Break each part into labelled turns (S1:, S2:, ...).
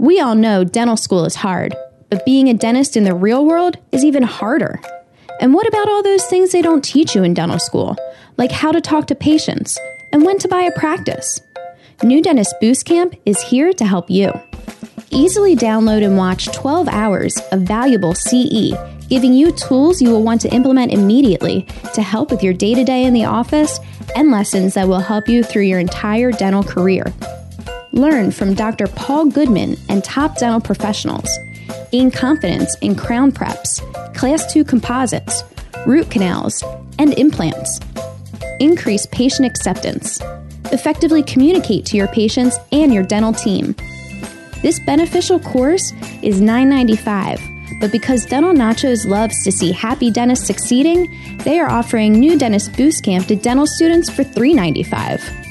S1: We all know dental school is hard, but being a dentist in the real world is even harder. And what about all those things they don't teach you in dental school, like how to talk to patients and when to buy a practice? New Dentist Boost Camp is here to help you. Easily download and watch 12 hours of valuable CE, giving you tools you will want to implement immediately to help with your day to day in the office and lessons that will help you through your entire dental career. Learn from Dr. Paul Goodman and top dental professionals. Gain confidence in crown preps, class 2 composites, root canals, and implants. Increase patient acceptance. Effectively communicate to your patients and your dental team. This beneficial course is $9.95, but because Dental Nachos loves to see happy dentists succeeding, they are offering New Dentist Boost Camp to dental students for $3.95.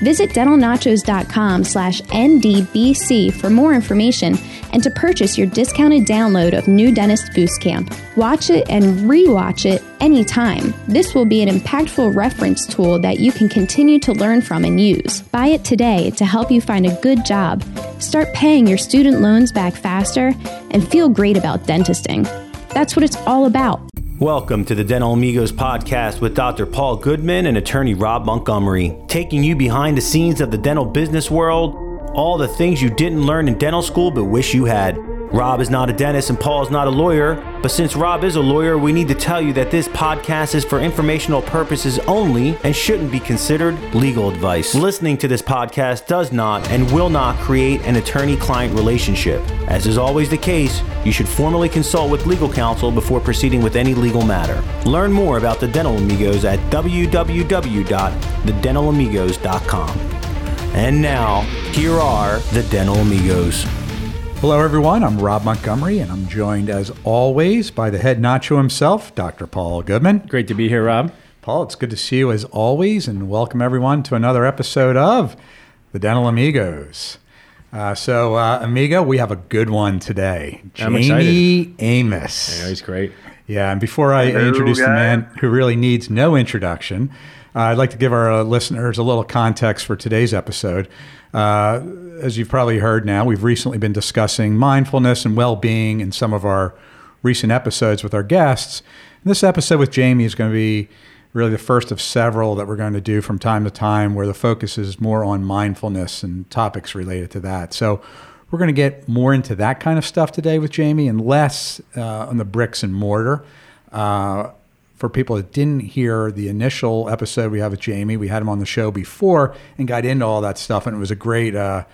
S1: Visit dentalnachos.com slash NDBC for more information and to purchase your discounted download of New Dentist Boost Camp. Watch it and rewatch it anytime. This will be an impactful reference tool that you can continue to learn from and use. Buy it today to help you find a good job, start paying your student loans back faster, and feel great about dentisting. That's what it's all about.
S2: Welcome to the Dental Amigos podcast with Dr. Paul Goodman and attorney Rob Montgomery, taking you behind the scenes of the dental business world, all the things you didn't learn in dental school but wish you had. Rob is not a dentist and Paul is not a lawyer, but since Rob is a lawyer, we need to tell you that this podcast is for informational purposes only and shouldn't be considered legal advice. Listening to this podcast does not and will not create an attorney client relationship. As is always the case, you should formally consult with legal counsel before proceeding with any legal matter. Learn more about the Dental Amigos at www.thedentalamigos.com. And now, here are the Dental Amigos.
S3: Hello, everyone. I'm Rob Montgomery, and I'm joined, as always, by the head nacho himself, Dr. Paul Goodman.
S4: Great to be here, Rob.
S3: Paul, it's good to see you as always, and welcome everyone to another episode of the Dental Amigos. Uh, so, uh, Amigo, we have a good one today.
S4: I'm
S3: Jayme
S4: excited.
S3: Amos.
S4: Yeah, he's great.
S3: Yeah, and before I
S5: Hello,
S3: introduce the man who really needs no introduction, uh, I'd like to give our uh, listeners a little context for today's episode. Uh, as you've probably heard now, we've recently been discussing mindfulness and well being in some of our recent episodes with our guests. And this episode with Jayme is going to be really the first of several that we're going to do from time to time where the focus is more on mindfulness and topics related to that. So, we're going to get more into that kind of stuff today with Jayme and less uh, on the bricks and mortar. Uh, for people that didn't hear the initial episode we had with Jayme, we had him on the show before and got into all that stuff, and it was a great, uh,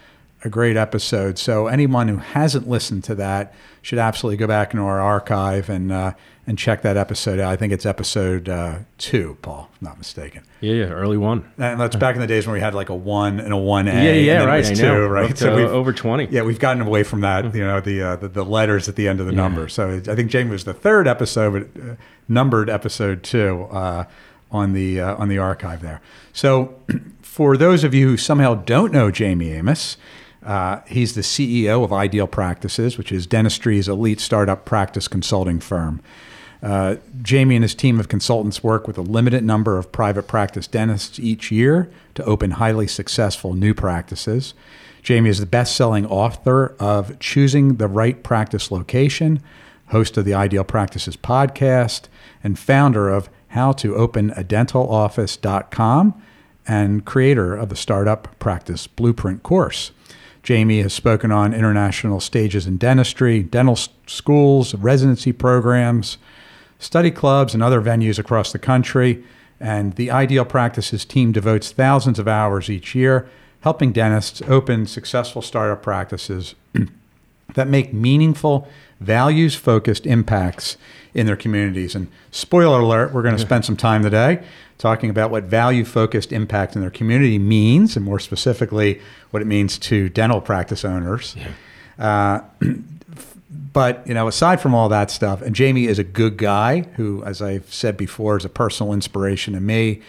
S3: a great episode. So anyone who hasn't listened to that should absolutely go back into our archive and uh, and check that episode out. I think it's episode uh, two, Paul, if I'm not mistaken.
S4: Yeah, yeah, early one.
S3: And that's back in the days when we had like a one and a one A.
S4: Yeah, yeah,
S3: and
S4: right.
S3: Two,
S4: know.
S3: right?
S4: Up to
S3: we've-
S4: over 20.
S3: Yeah, we've gotten away from that. You know, the uh, the, the letters at the end of the number. So I think Jayme was the third episode, but uh, numbered episode two uh, on the uh, on the archive there. So for those of you who somehow don't know Jayme Amos. Uh, he's the CEO of Ideal Practices, which is dentistry's elite startup practice consulting firm. Uh, Jayme and his team of consultants work with a limited number of private practice dentists each year to open highly successful new practices. Jayme is the best selling author of Choosing the Right Practice Location, host of the Ideal Practices podcast, and founder of How to Open a Dental Office.com and creator of the Startup Practice Blueprint course. Jayme has spoken on international stages in dentistry, dental schools, residency programs, study clubs, and other venues across the country. And the Ideal Practices team devotes thousands of hours each year helping dentists open successful startup practices that make meaningful, values focused impacts in their communities. And spoiler alert, we're going to spend some time today talking about what value focused impact in their community means, and more specifically, what it means to dental practice owners. Uh, but you know, aside from all that stuff, and Jayme is a good guy who, as I've said before, is a personal inspiration to me.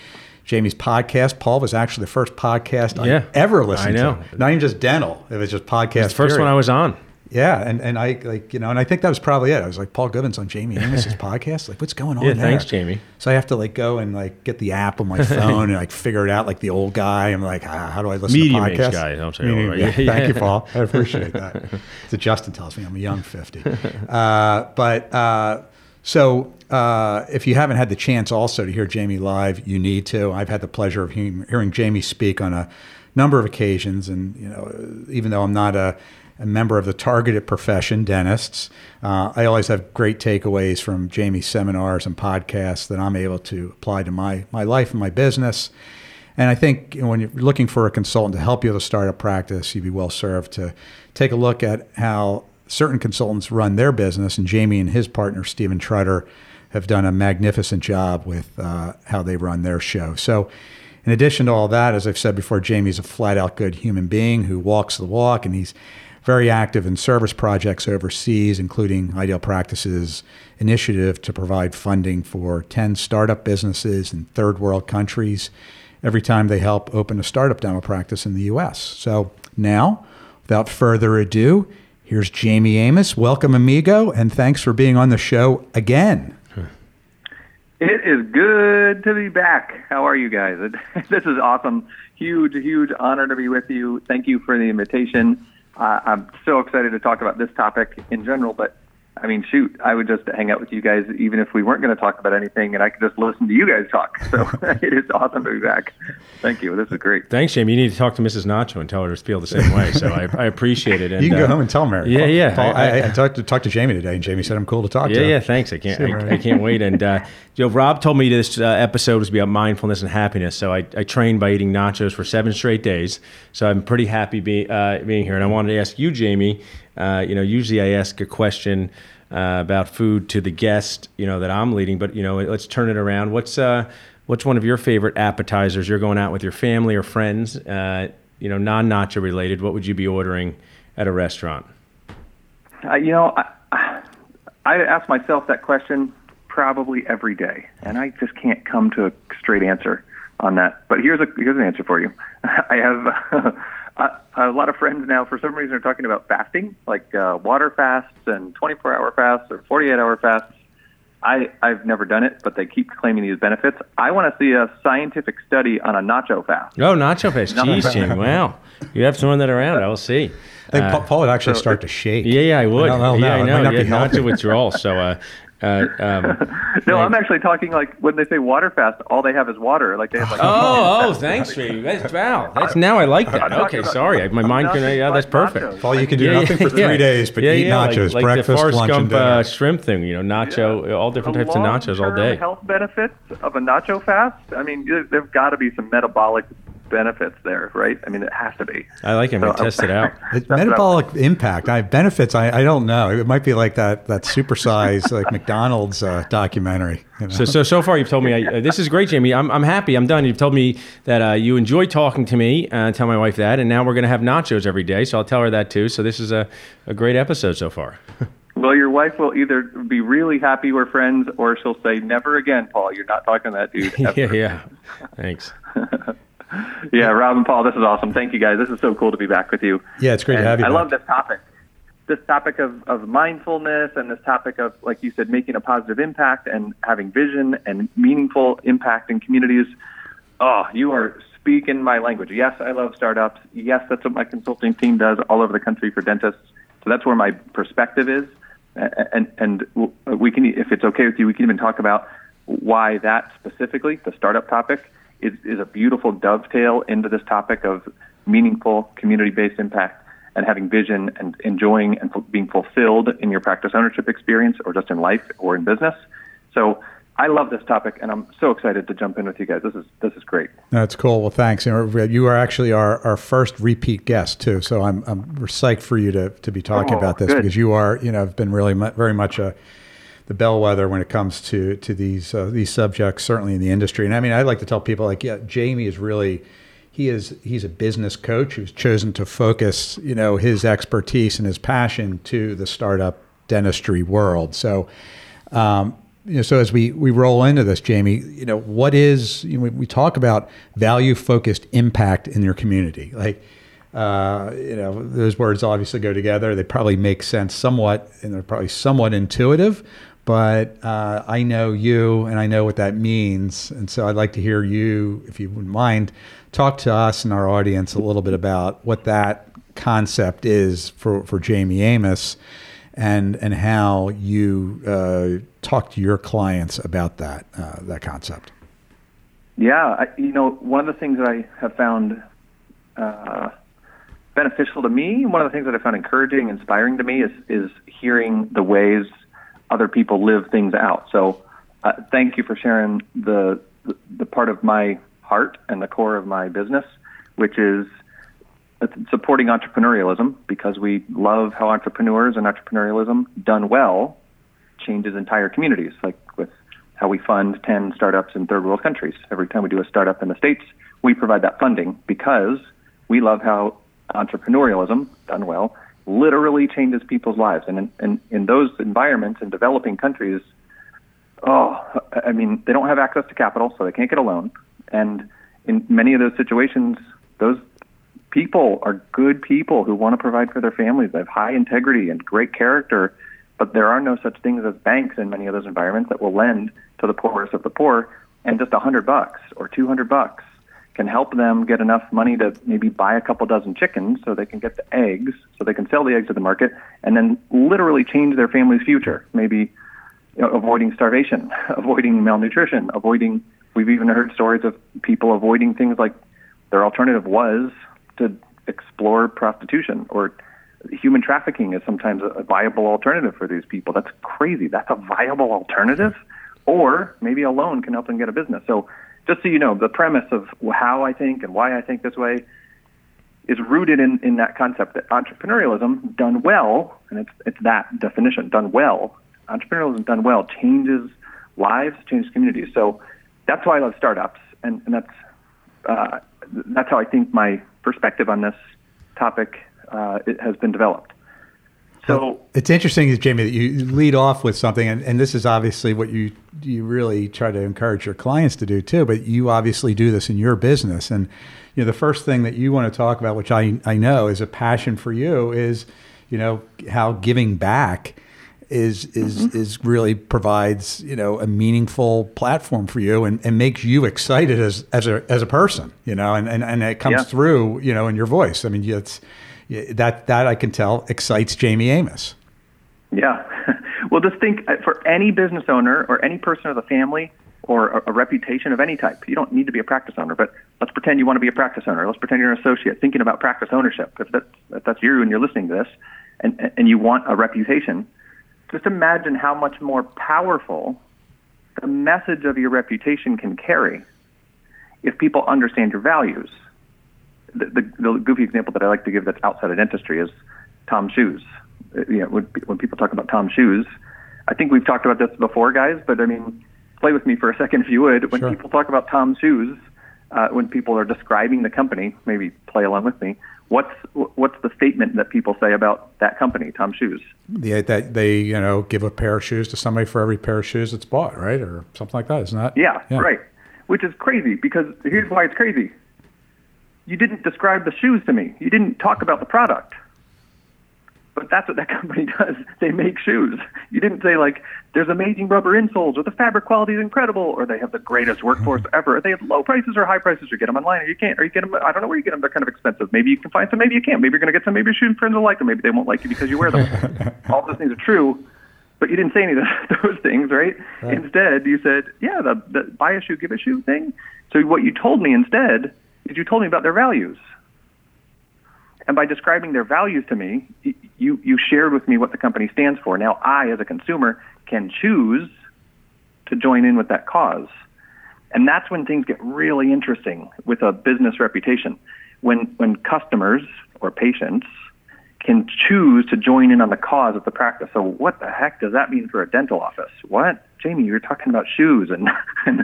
S3: Jayme's podcast, Paul, was actually the first podcast
S4: Yeah,
S3: I ever listened
S4: I know.
S3: to. Not even just dental; it was just podcast.
S4: It's the first
S3: period.
S4: one I was on.
S3: Yeah, and, and I like you know, and I think that was probably it. I was like Paul Goodman's on Jayme Amos's podcast. Like, what's going on?
S4: Yeah,
S3: there?
S4: thanks, Jayme.
S3: So I have to like go and like get the app on my phone and like figure it out like the old guy. I'm like, ah, how do I listen
S4: Medium
S3: to podcasts?
S4: guy, don't say
S3: Medium-
S4: old,
S3: yeah.
S4: Yeah.
S3: Thank you, Paul. I appreciate that. So Justin tells me I'm a young 50. Uh, but uh, so uh, if you haven't had the chance also to hear Jayme live, you need to. I've had the pleasure of hearing, hearing Jayme speak on a number of occasions, and you know, even though I'm not a a member of the targeted profession, dentists. Uh, I always have great takeaways from Jayme's seminars and podcasts that I'm able to apply to my, my life and my business. And I think you know, when you're looking for a consultant to help you with a startup practice, you'd be well served to take a look at how certain consultants run their business. And Jayme and his partner, Stephen Trutter, have done a magnificent job with uh, how they run their show. So, in addition to all that, as I've said before, Jayme's a flat out good human being who walks the walk, and he's very active in service projects overseas, including Ideal Practices initiative to provide funding for 10 startup businesses in third world countries every time they help open a startup dental practice in the US. So now, without further ado, here's Jayme Amos. Welcome, amigo, and thanks for being on the show again.
S5: It is good to be back. How are you guys? this is awesome. Huge, huge honor to be with you. Thank you for the invitation. Uh, I'm so excited to talk about this topic in general, but I mean, shoot, I would just hang out with you guys even if we weren't going to talk about anything, and I could just listen to you guys talk. So it is awesome to be back. Thank you. This is great.
S4: Thanks, Jayme. You need to talk to Mrs. Nacho and tell her to feel the same way. So I, I appreciate it. And,
S3: You can go
S4: uh,
S3: home and tell Mary.
S4: Yeah,
S3: Paul-
S4: yeah.
S3: Paul, I,
S4: I-
S3: I, talked to talked to Jayme today, and Jayme said I'm cool to talk
S4: Yeah,
S3: to.
S4: yeah. Thanks. I can't.
S3: See
S4: I, I can't wait. And uh, Joe, Rob told me this uh, episode was about mindfulness and happiness. So I, I trained by eating nachos for seven straight days. So I'm pretty happy be, uh, being here. And I wanted to ask you, Jayme. Uh, you know, usually I ask a question uh, about food to the guest. You know that I'm leading, but you know, let's turn it around. What's uh, what's one of your favorite appetizers? You're going out with your family or friends. Uh, you know, non-nacho related. What would you be ordering at a restaurant?
S5: Uh, you know, I, I ask myself that question probably every day, and I just can't come to a straight answer on that. But here's a here's an answer for you. I have a, a lot of friends now. For some reason, are talking about fasting, like uh, water fasts and 24-hour fasts or 48-hour fasts. I, I've never done it, but they keep claiming these benefits. I want to see a scientific study on a nacho fast.
S4: Oh, nacho fast. Jeez, Jayme. Wow. You have someone that around. I will see.
S3: I think
S4: Uh,
S3: Paul, Paul would actually
S5: so-
S3: start to shake.
S4: Yeah, yeah, I would.
S3: I don't know.
S4: yeah, I
S3: It
S4: know.
S3: might not
S4: yeah,
S3: be healthy.
S4: nacho withdrawal. So, uh, uh, um,
S5: No, I'm actually talking like when they say water fast, all they have is water. Like they have like.
S4: oh, oh, thanks, Jayme. That's, wow. That's now I like that.
S5: I'm
S4: Okay,
S5: about
S4: sorry. I- My mind can. Yeah,
S5: but
S4: that's perfect.
S5: nachos.
S3: Paul, you can do
S4: Yeah,
S3: nothing
S4: yeah,
S3: for three
S4: yeah.
S3: days, but
S4: yeah,
S3: eat
S4: yeah,
S3: nachos,
S4: like, like
S3: breakfast,
S4: the Forrest
S3: lunch, and
S4: Gump
S3: dinner.
S4: uh, shrimp thing. You know, nacho, all different
S5: the
S4: types of nachos all day.
S5: Health benefits of a nacho fast. I mean, there- there've got to be some metabolic benefits there, right? I mean, it has to be.
S4: I like it. I'm
S5: So,
S4: gonna test it out.
S3: It's
S5: That's what I-
S3: metabolic impact. I benefits. I, I don't know. It might be like that that supersized like McDonald's uh, documentary. You know?
S4: So, so so far you've told me I, uh, this is great, Jayme. I'm, I'm happy. I'm done. You've told me that uh, you enjoy talking to me. Uh, tell my wife that, and now we're gonna have nachos every day. So I'll tell her that too. So this is a, a great episode so far.
S5: Well, your wife will either be really happy we're friends, or she'll say, "Never again, Paul. You're not talking to that dude." ever."
S4: yeah, yeah. Thanks.
S5: Yeah, Rob and Paul, this is awesome. Thank you guys. This is so cool to be back with you.
S3: Yeah, it's great to have you
S5: I
S3: back.
S5: love this topic. This topic of, of mindfulness and this topic of, like you said, making a positive impact and having vision and meaningful impact in communities. Oh, you are speaking my language. Yes, I love startups. Yes, that's what my consulting team does all over the country for dentists. So that's where my perspective is. And, and we can, if it's okay with you, we can even talk about why that specifically, the startup topic, is, is a beautiful dovetail into this topic of meaningful community-based impact and having vision and enjoying and being fulfilled in your practice ownership experience or just in life or in business. So I love this topic and I'm so excited to jump in with you guys. This is this is great.
S3: That's cool. Well, thanks. You, you are actually our, our first repeat guest too, so I'm I'm we're psyched for you to, to be talking
S5: Oh,
S3: about this
S5: good.
S3: because you are you know have been really mu- very much a the bellwether when it comes to to these uh, these subjects, certainly in the industry. And I mean, I like to tell people like, yeah, Jayme is really he is he's a business coach who's chosen to focus you know his expertise and his passion to the startup dentistry world. So. Um, you know, so as we, we roll into this, Jayme, you know, what is, you know, we, talk about value focused impact in your community. Like, Uh, you know, those words obviously go together. They probably make sense somewhat, and they're probably somewhat intuitive. But uh, I know you, and I know what that means, and so I'd like to hear you, if you wouldn't mind, talk to us and our audience a little bit about what that concept is for for Jayme Amos, and and how you uh, talk to your clients about that uh, that concept.
S5: Yeah, I, you know, one of the things that I have found uh, beneficial to me, one of the things that I found encouraging, inspiring to me, is is hearing the ways other people live things out. So, uh, thank you for sharing the, the the part of my heart and the core of my business, which is supporting entrepreneurialism because we love how entrepreneurs and entrepreneurialism done well changes entire communities. Like with how we fund 10 startups in third world countries. Every time we do a startup in the States, we provide that funding because we love how entrepreneurialism, done well, literally changes people's lives. And in, in, in those environments in developing countries, oh, I mean, they don't have access to capital, so they can't get a loan. And in many of those situations, those people are good people who want to provide for their families. They have high integrity and great character, but there are no such things as banks in many of those environments that will lend to the poorest of the poor. And just a hundred bucks or two hundred bucks can help them get enough money to maybe buy a couple dozen chickens so they can get the eggs, so they can sell the eggs to the market, and then literally change their family's future. Maybe you know, avoiding starvation, avoiding malnutrition, avoiding. We've even heard stories of people avoiding things like their alternative was to explore prostitution or human trafficking is sometimes a viable alternative for these people. That's crazy. That's a viable alternative, or maybe a loan can help them get a business. So just so you know, the premise of how I think and why I think this way is rooted in, in that concept that entrepreneurialism done well, and it's, it's that definition, done well, entrepreneurialism done well changes lives, changes communities. So that's why I love startups, and, and that's, uh, that's how I think my perspective on this topic uh, has been developed. So
S3: it's interesting, Jayme, that you lead off with something, and, and this is obviously what you you really try to encourage your clients to do too. But you obviously do this in your business, and you know the first thing that you want to talk about, which I I know is a passion for you, is you know how giving back is is mm-hmm. is really provides you know a meaningful platform for you and, and makes you excited as as a as a person, you know, and and, and it comes yeah. through you know in your voice. I mean, it's that that I can tell excites Jayme Amos.
S5: Yeah, well, just think uh, for any business owner or any person of the family or a, a, reputation of any type. You don't need to be a practice owner, but let's pretend you want to be a practice owner. Let's pretend you're an associate thinking about practice ownership. If that's if that's you and you're listening to this, and and you want a reputation, just imagine how much more powerful the message of your reputation can carry if people understand your values the, the, the goofy example that I like to give that's outside of dentistry is Tom Shoes. Uh, you know, when, when people talk about Tom Shoes, I think we've talked about this before, guys. But I mean, play with me for a second if you would. When sure. people talk about Tom Shoes, uh, when people are describing the company, maybe play along with me. What's what's the statement that people say about that company, Tom Shoes?
S3: Yeah, that they you know give a pair of shoes to somebody for every pair of shoes that's bought, right, or something like that, isn't that?
S5: Yeah, yeah. right. Which is crazy because here's why it's crazy you didn't describe the shoes to me. You didn't talk about the product. But that's what that company does. They make shoes. You didn't say like there's amazing rubber insoles or the fabric quality is incredible or they have the greatest mm-hmm. workforce ever or they have low prices or high prices or get them online or you can't or you get them I don't know where you get them they're kind of expensive. Maybe you can find some, maybe you can't. Maybe you're going to get some maybe your shoe friends will like them, maybe they won't like you because you wear them. All those things are true, but you didn't say any of those things, right? right. Instead, you said, yeah, the, the buy a shoe, give a shoe thing. So what you told me instead is you told me about their values. And by describing their values to me, you, you shared with me what the company stands for. Now I, as a consumer, can choose to join in with that cause. And that's when things get really interesting with a business reputation. When, when customers or patients can choose to join in on the cause of the practice. So what the heck does that mean for a dental office? What? Jayme, you're talking about shoes and, and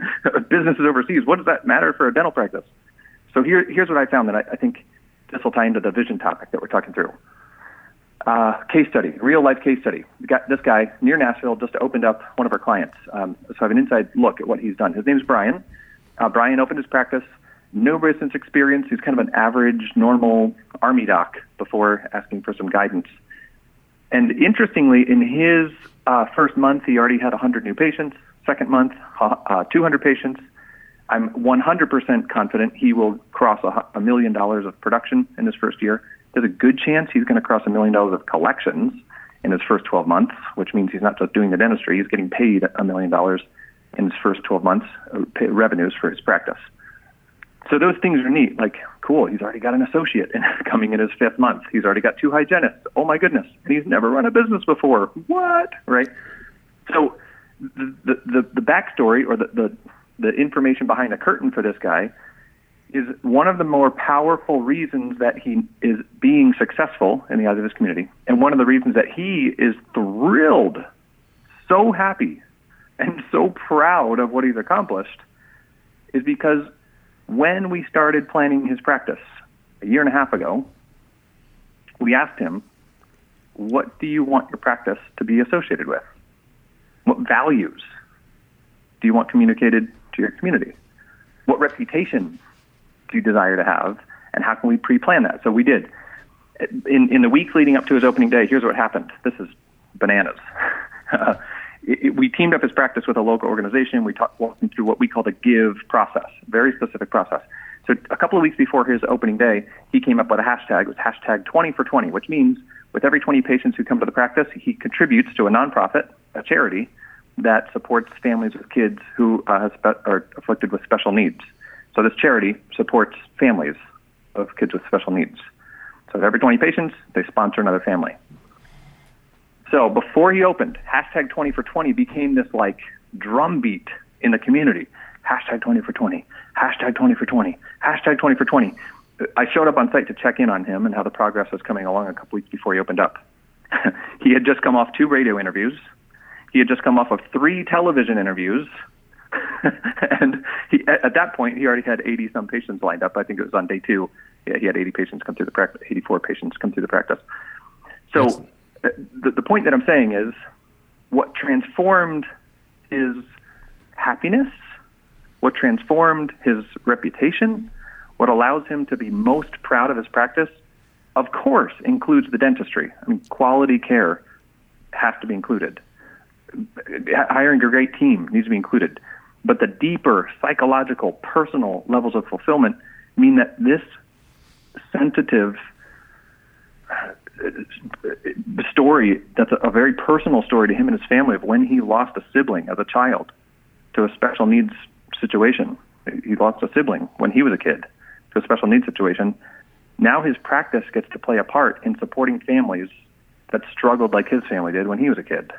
S5: businesses overseas. What does that matter for a dental practice? So here, here's what I found that I, I think this will tie into the vision topic that we're talking through. Uh, case study, real life case study. Got this guy near Nashville just opened up one of our clients. Um, so I have an inside look at what he's done. His name's Brian. Uh, Brian opened his practice no business experience. He's kind of an average, normal army doc before asking for some guidance. And interestingly, in his uh, first month, he already had 100 new patients. Second month, uh, 200 patients. I'm 100% confident he will cross a, a million dollars of production in his first year. There's a good chance he's going to cross a million dollars of collections in his first 12 months, which means he's not just doing the dentistry, he's getting paid a million dollars in his first 12 months, uh, revenues for his practice. So those things are neat. Like, cool, he's already got an associate coming in his fifth month. He's already got two hygienists. Oh my goodness. And he's never run a business before. What? Right? So the, the, the backstory or the, the, the information behind the curtain for this guy is one of the more powerful reasons that he is being successful in the eyes of his community. And one of the reasons that he is thrilled, so happy, and so proud of what he's accomplished is because when we started planning his practice a year and a half ago, we asked him, What do you want your practice to be associated with? What values do you want communicated to your community? What reputation do you desire to have? And how can we pre plan that? So we did. In, in the week leading up to his opening day, here's what happened. This is bananas. it, it, we teamed up his practice with a local organization. We talked, walked him through what we call the GIVE process, very specific process. So a couple of weeks before his opening day, he came up with a hashtag. It was hashtag 20 for 20, which means with every 20 patients who come to the practice, he contributes to a nonprofit, a charity, that supports families with kids who uh, are afflicted with special needs. So this charity supports families of kids with special needs. So every 20 patients, they sponsor another family. So before he opened, hashtag 20 for 20 became this like drumbeat in the community. Hashtag 20 for 20, hashtag 20 for 20, hashtag 20 for 20. I showed up on site to check in on him and how the progress was coming along a couple weeks before he opened up. he had just come off two radio interviews. He had just come off of three television interviews. and he, at that point, he already had 80 some patients lined up. I think it was on day two. Yeah, he had 80 patients come through the practice, 84 patients come through the practice. So uh, the, the point that I'm saying is what transformed his happiness, what transformed his reputation, what allows him to be most proud of his practice, of course, includes the dentistry. I mean, quality care has to be included. Hiring a great team needs to be included. But the deeper psychological, personal levels of fulfillment mean that this sensitive uh, story that's a, a very personal story to him and his family of when he lost a sibling as a child to a special needs situation. He lost a sibling when he was a kid to a special needs situation. Now his practice gets to play a part in supporting families that struggled like his family did when he was a kid.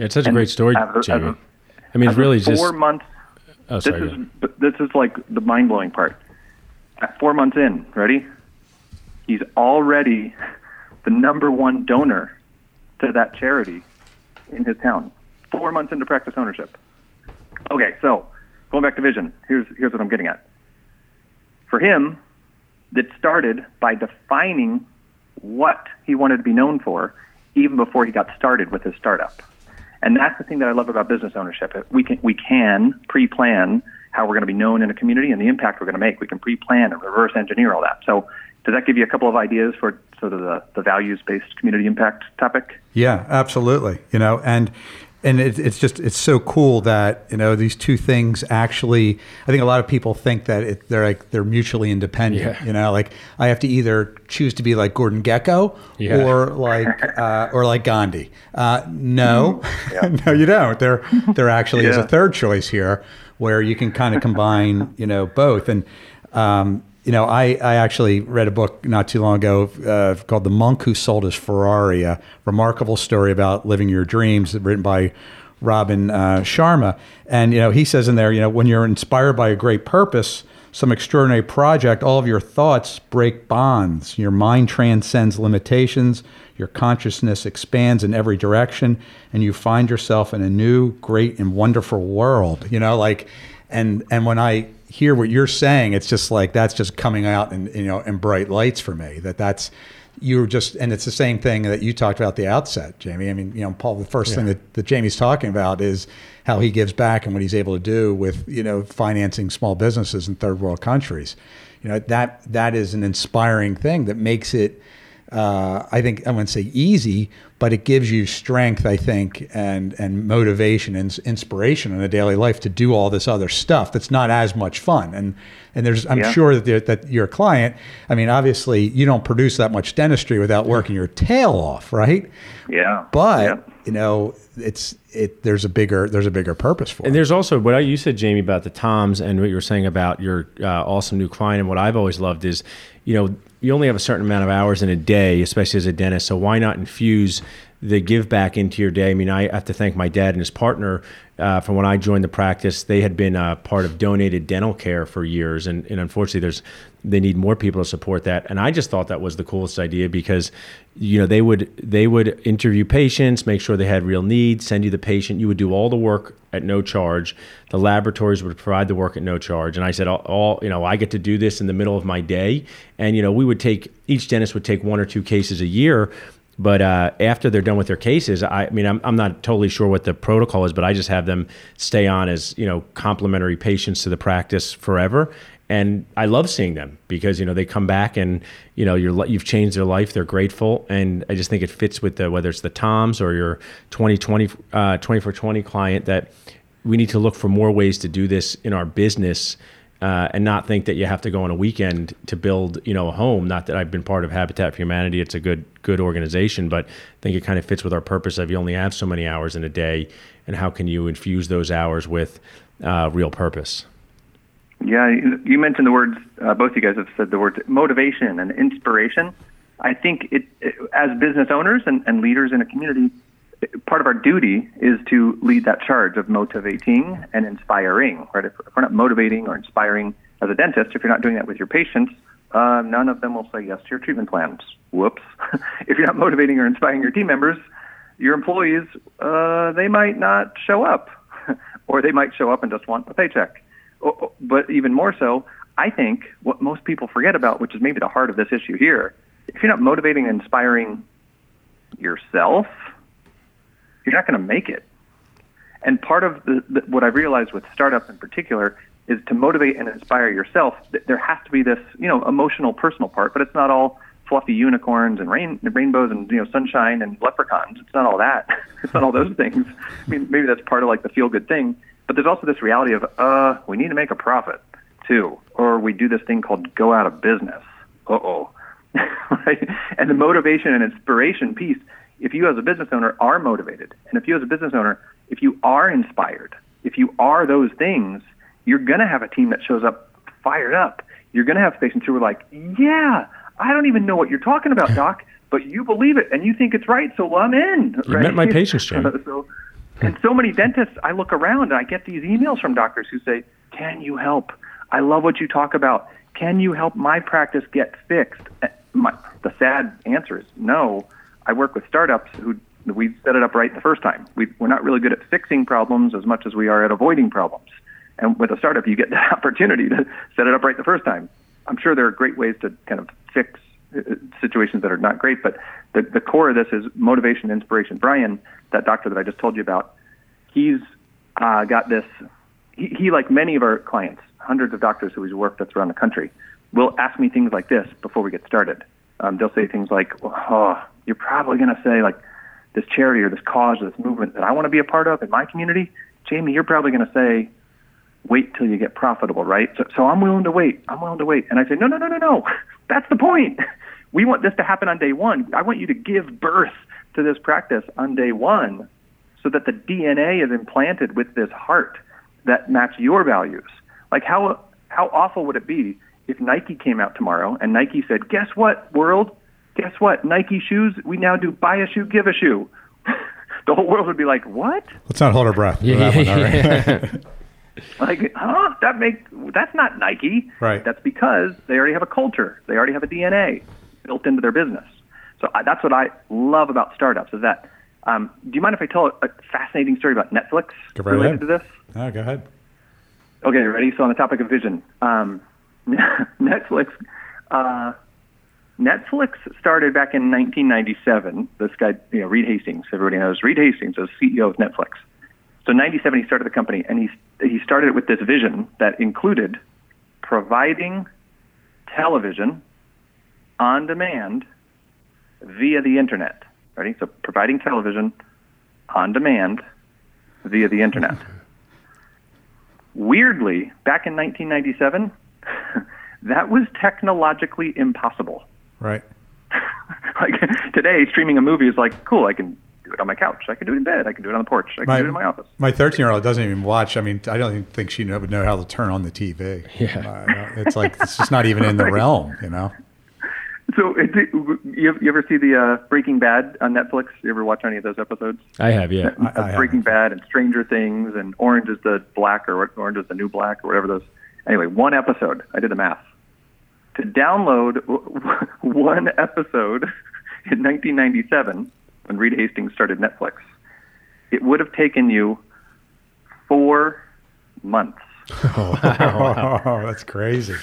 S4: Yeah, it's such and a great story, as, Jayme. I mean, it's really
S5: four
S4: just
S5: four months.
S4: Oh, sorry.
S5: This is this is like the mind blowing part. At four months in, ready? He's already the number one donor to that charity in his town. Four months into practice ownership. Okay, so going back to vision, here's here's what I'm getting at. For him, it started by defining what he wanted to be known for even before he got started with his startup. And that's the thing that I love about business ownership. We can we can pre-plan how we're going to be known in a community and the impact we're going to make. We can pre-plan and reverse engineer all that. So does that give you a couple of ideas for sort of the, the values-based community impact topic?
S3: Yeah, absolutely. You know, and and it, it's just it's so cool that you know these two things actually. I think a lot of people think that it, they're like they're mutually independent. Yeah. You know, like I have to either choose to be like Gordon Gekko yeah. or like uh, or like Gandhi. Uh, no, mm-hmm. yeah. no, you don't. There there actually is a third choice here where you can kind of combine you know both and. Um, you know, I, I actually read a book not too long ago uh, called The Monk Who Sold His Ferrari, a remarkable story about living your dreams, written by Robin uh, Sharma. And, you know, he says in there, you know, when you're inspired by a great purpose, some extraordinary project, all of your thoughts break bonds. Your mind transcends limitations. Your consciousness expands in every direction, and you find yourself in a new, great, and wonderful world. You know, like, and and when I hear what you're saying, it's just like that's just coming out in you know in bright lights for me. That that's you're just, and it's the same thing that you talked about at the outset, Jayme. I mean, you know, Paul, the first thing that, that Jayme's talking about is how he gives back and what he's able to do with, you know, financing small businesses in third world countries. You know, that that is an inspiring thing that makes it, uh, I think, I wouldn't say easy, but it gives you strength, I think, and and motivation and inspiration in a daily life to do all this other stuff that's not as much fun. And and there's, I'm
S5: Yeah.
S3: sure that that your client, I mean, obviously, you don't produce that much dentistry without working your tail off, right?
S5: Yeah.
S3: But
S5: Yeah.
S3: you know, it's it. There's a bigger there's a bigger purpose for
S4: And
S3: it.
S4: there's also what I, you said, Jayme, about the Toms and what you were saying about your uh, awesome new client. And what I've always loved is, you know, you only have a certain amount of hours in a day, especially as a dentist. So why not infuse the give back into your day? I mean, I have to thank my dad and his partner. Uh, from when I joined the practice, they had been uh, part of donated dental care for years, and, and unfortunately, there's they need more people to support that. And I just thought that was the coolest idea because, you know, they would they would interview patients, make sure they had real needs, send you the patient. You would do all the work at no charge. The laboratories would provide the work at no charge. And I said, all, all you know, I get to do this in the middle of my day. And you know, we would take each dentist would take one or two cases a year. But uh, after they're done with their cases, I, I mean, I'm, I'm not totally sure what the protocol is, but I just have them stay on as you know complimentary patients to the practice forever. And I love seeing them because you know they come back and you know you're you've changed their life. They're grateful, and I just think it fits with the whether it's the Toms or your 2020 uh, 20 client that we need to look for more ways to do this in our business uh, and not think that you have to go on a weekend to build, you know, a home. Not that I've been part of Habitat for Humanity; it's a good, good organization, but I think it kind of fits with our purpose of you only have so many hours in a day, and how can you infuse those hours with uh, real purpose?
S5: Yeah, you mentioned the words. Uh, both you guys have said the words motivation and inspiration. I think it, it as business owners and, and leaders in a community, part of our duty is to lead that charge of motivating and inspiring. Right? If, if we're not motivating or inspiring as a dentist, if you're not doing that with your patients, uh, none of them will say yes to your treatment plans. Whoops. if you're not motivating or inspiring your team members, your employees, uh, they might not show up, or they might show up and just want a paycheck. O- o- But even more so, I think what most people forget about, which is maybe the heart of this issue here, if you're not motivating and inspiring yourself, you're not going to make it. And part of the, the, what I've realized with startups in particular is to motivate and inspire yourself. There has to be this, you know, emotional, personal part, but it's not all fluffy unicorns and rain, rainbows and you know sunshine and leprechauns. It's not all that. it's not all those things. I mean, maybe that's part of like the feel good thing, but there's also this reality of, uh, we need to make a profit too, or we do this thing called go out of business. Uh oh. right? And the motivation and inspiration piece, if you as a business owner are motivated, and if you as a business owner, if you are inspired, if you are those things, you're going to have a team that shows up fired up. You're going to have patients who are like, yeah, I don't even know what you're talking about, doc, but you believe it and you think it's right, so I'm in.
S4: You met my patients, Jim.
S5: so, and so many dentists, I look around and I get these emails from doctors who say, "Can you help? I love what you talk about. Can you help my practice get fixed?" Uh, My, the sad answer is no. I work with startups who we set it up right the first time. We, we're not really good at fixing problems as much as we are at avoiding problems. And with a startup, you get the opportunity to set it up right the first time. I'm sure there are great ways to kind of fix situations that are not great, but the, the core of this is motivation, and inspiration. Brian, that doctor that I just told you about, he's uh, got this. He, he, like many of our clients, hundreds of doctors who he's worked with around the country, will ask me things like this before we get started. Um, they'll say things like, "Oh, you're probably going to say like this charity or this cause or this movement that I want to be a part of in my community." Jayme, you're probably going to say, "Wait till you get profitable, right?" So, so I'm willing to wait. I'm willing to wait. And I say, "No, no, no, no, no. That's the point. We want this to happen on day one. I want you to give birth to this practice on day one so that the DNA is implanted with this heart that match your values. Like how how awful would it be if Nike came out tomorrow and Nike said, "Guess what, world? Guess what? Nike shoes, we now do buy a shoe, give a shoe." the whole world would be like, "What?"
S3: Let's not hold our breath. for that one, all right?
S5: Like, huh? That make that's not Nike.
S3: Right.
S5: That's because they already have a culture. They already have a DNA built into their business. So I, that's what I love about startups. Is that? Um, do you mind if I tell a, fascinating story about Netflix
S3: Go right
S5: related
S3: ahead.
S5: to this?
S3: oh, go ahead.
S5: Okay, ready? So on the topic of vision, um, Netflix, uh, Netflix started back in 1997. This guy, you know, Reed Hastings, everybody knows Reed Hastings, is CEO of Netflix. So 97, he started the company, and he he started it with this vision that included providing television on demand via the internet. Ready? So providing television on demand via the internet. Weirdly, back in 1997, that was technologically impossible.
S3: Right.
S5: like today, streaming a movie is like cool. I can do it on my couch. I can do it in bed. I can do it on the porch. I can do it in my office.
S3: My 13 year old doesn't even watch. I mean, I don't even think she know, would know how to turn on the TV.
S4: Yeah.
S3: Uh, it's like, it's just not even in the realm, you know?
S5: So, it, you, you ever see the uh, Breaking Bad on Netflix? You ever watch any of those episodes?
S4: I have, yeah.
S3: I- I
S5: Breaking
S3: haven't.
S5: Bad and Stranger Things and Orange is the Black or Orange is the New Black or whatever those. Anyway, one episode. I did the math. To download one episode in 1997, when Reed Hastings started Netflix, it would have taken you four months
S3: Oh, that's crazy.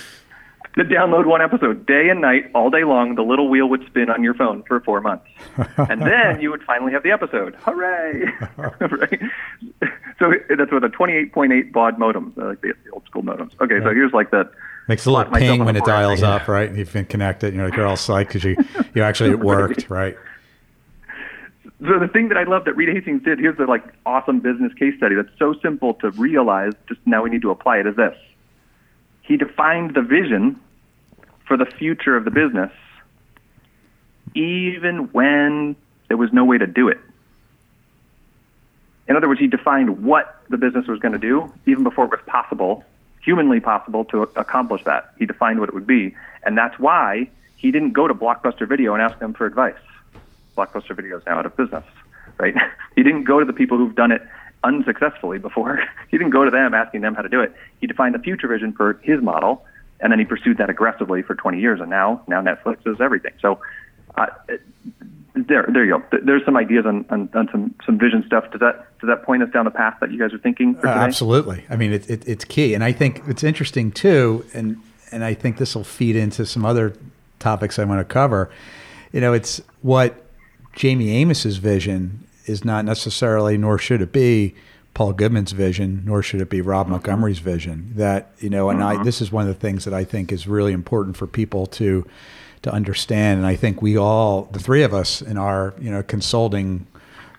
S5: to download one episode day and night, all day long. The little wheel would spin on your phone for four months, and then you would finally have the episode. Hooray! right? So that's with a 28.8 baud modem, uh, like the, the old school modems. Okay, so here's like the
S3: Makes a little
S5: Slot myself
S3: ping when it
S5: board.
S3: dials up, right? And You've been connected. You're like, you're all psyched because you, you actually, it worked, right?
S5: So the thing that I love that Reed Hastings did, here's the like awesome business case study that's so simple to realize, just now we need to apply it is this. He defined the vision for the future of the business even when there was no way to do it. In other words, he defined what the business was going to do even before it was possible, humanly possible to accomplish that. He defined what it would be, and that's why he didn't go to Blockbuster Video and ask them for advice. Blockbuster Video is now out of business, right? he didn't go to the people who've done it unsuccessfully before. he didn't go to them asking them how to do it. He defined a future vision for his model, and then he pursued that aggressively for 20 years. And now, now Netflix is everything. So, uh, there, there you go. There's some ideas on, on, on some, some vision stuff. Does that does that point us down the path that you guys are thinking for
S3: Uh, absolutely. I mean, it, it, it's key, and I think it's interesting too, and and I think this will feed into some other topics I want to cover. You know, it's what Jayme Amos's vision is not necessarily, nor should it be, Paul Goodman's vision, nor should it be Rob mm-hmm. Montgomery's vision. That you know, and I mm-hmm. this is one of the things that I think is really important for people to to understand, and I think we all, the three of us, in our you know consulting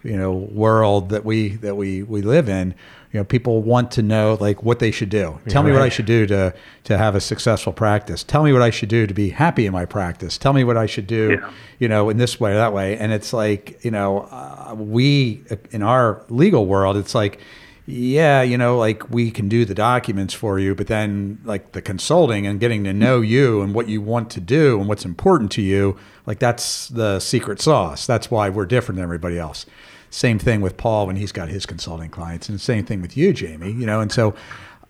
S3: you know world that we that we we live in you know people want to know like what they should do. Tell me what i should do to to have a successful practice. Tell me what i should do to be happy in my practice. Tell me what i should do
S5: Yeah.
S3: you know in this way or that way. And it's like you know uh, we in our legal world it's like yeah you know like we can do the documents for you but then like the consulting and getting to know you and what you want to do and what's important to you like that's the secret sauce that's why we're different than everybody else same thing with paul when he's got his consulting clients and same thing with you jayme you know and so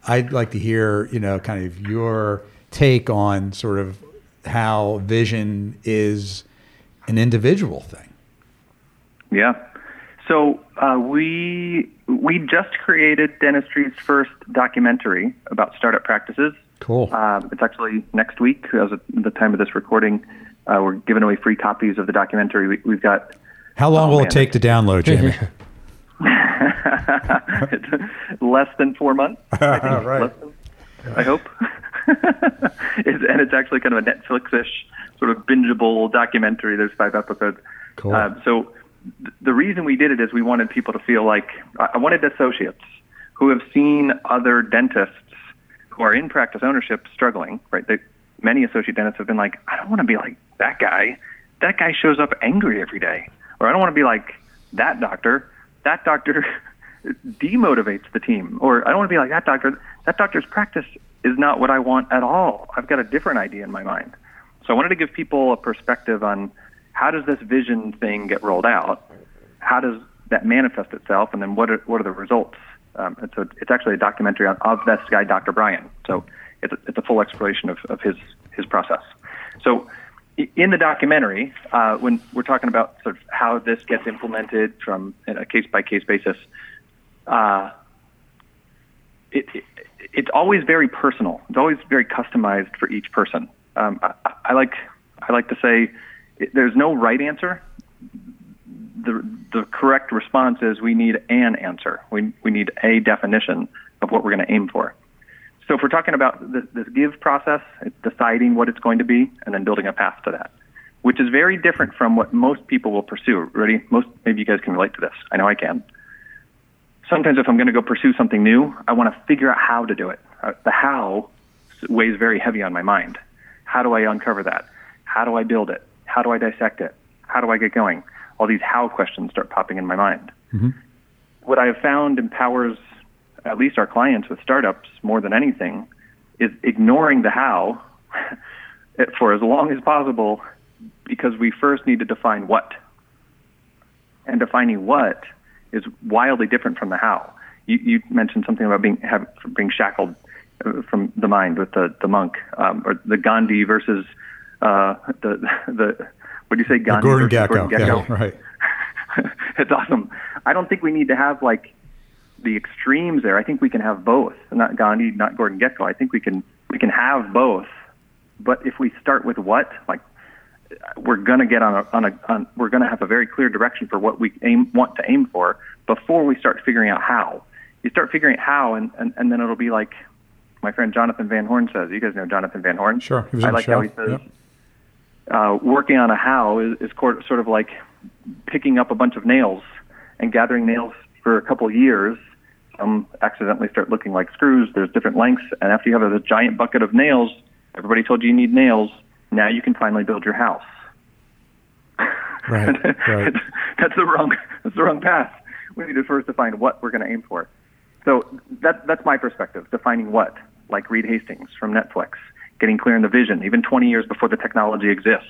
S3: i'd like to hear you know kind of your take on sort of how vision is an individual thing
S5: Yeah. So uh, we we just created dentistry's first documentary about startup practices.
S3: cool
S5: Um, it's actually next week, as of the time of this recording. Uh, we're giving away free copies of the documentary. We, we've got
S3: how long
S5: oh,
S3: will
S5: man.
S3: it take to download jayme
S5: less than four months. I think.
S3: Right.
S5: Than, I hope. it's, and it's actually kind of a Netflix-ish sort of bingeable documentary. There's five episodes.
S3: Cool.
S5: Uh, so th- the reason we did it is we wanted people to feel like I I wanted associates who have seen other dentists who are in practice ownership struggling. Right? They, many associate dentists have been like, I don't want to be like that guy. That guy shows up angry every day, or I don't want to be like that doctor. That doctor demotivates the team, or I don't want to be like that doctor. That doctor's practice is not what I want at all. I've got a different idea in my mind. So I wanted to give people a perspective on how does this vision thing get rolled out? How does that manifest itself? And then what are, what are the results? Um, and so it's actually a documentary of this guy, Dr. Brian. So it's a, it's a full exploration of, of his, his process. So in the documentary, uh, when we're talking about sort of how this gets implemented from a case by case basis, uh, it, it, it's always very personal. It's always very customized for each person. Um, I, I like I like to say there's no right answer. The, the correct response is we need an answer. We, we need a definition of what we're going to aim for. So if we're talking about this, this give process, it's deciding what it's going to be and then building a path to that, which is very different from what most people will pursue. Ready? Most maybe you guys can relate to this. I know I can. Sometimes if I'm going to go pursue something new, I want to figure out how to do it. Uh, the how weighs very heavy on my mind. How do I uncover that? How do I build it? How do I dissect it? How do I get going? All these how questions start popping in my mind. Mm-hmm. What I have found empowers at least our clients with startups more than anything is ignoring the how for as long as possible because we first need to define what. And defining what is wildly different from the how. You, you mentioned something about being have, being shackled uh, from the mind with the the monk, um, or the Gandhi versus uh, the the what do you say, Gandhi
S3: the Gekko.
S5: Gordon Gekko?
S3: Yeah, right.
S5: it's awesome. I don't think we need to have like the extremes there. I think we can have both. Not Gandhi, not Gordon Gekko. I think we can we can have both. But if we start with what, like we're going to get on a, on a on, we're going to have a very clear direction for what we aim want to aim for before we start figuring out how. You start figuring out how, and, and, and then it'll be like my friend Jonathan Van Horn says. You guys know Jonathan Van Horn.
S3: Sure, he was
S5: I like
S3: the show.
S5: how he says.
S3: Yep.
S5: Uh, working on a how is, is sort of like picking up a bunch of nails and gathering nails for a couple of years. Some accidentally start looking like screws. There's different lengths, and after you have a giant bucket of nails, everybody told you you need nails. Now you can finally build your house.
S3: Right, right.
S5: that's the wrong. That's the wrong path. We need to first define what we're going to aim for. So that that's my perspective. Defining what, like Reed Hastings from Netflix, getting clear in the vision, even 20 years before the technology exists.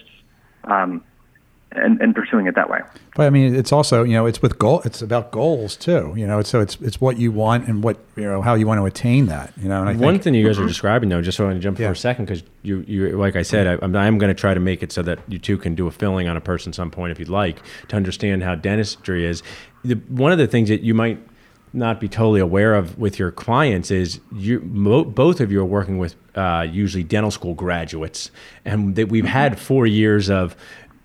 S5: Um, and, and pursuing it that way.
S3: But I mean, it's also you know it's with goal. It's about goals too. You know, so it's it's what you want and what you know how you want to attain that. You know, and I
S4: One
S3: think,
S4: thing you guys are describing, though, just so I want to jump
S3: Yeah.
S4: for a second, because you, you, like I said, I, I'm, I'm going to try to make it so that you two can do a filling on a person some point if you'd like to understand how dentistry is. The, one of the things that you might not be totally aware of with your clients is you mo- both of you are working with uh, usually dental school graduates, and that we've had four years of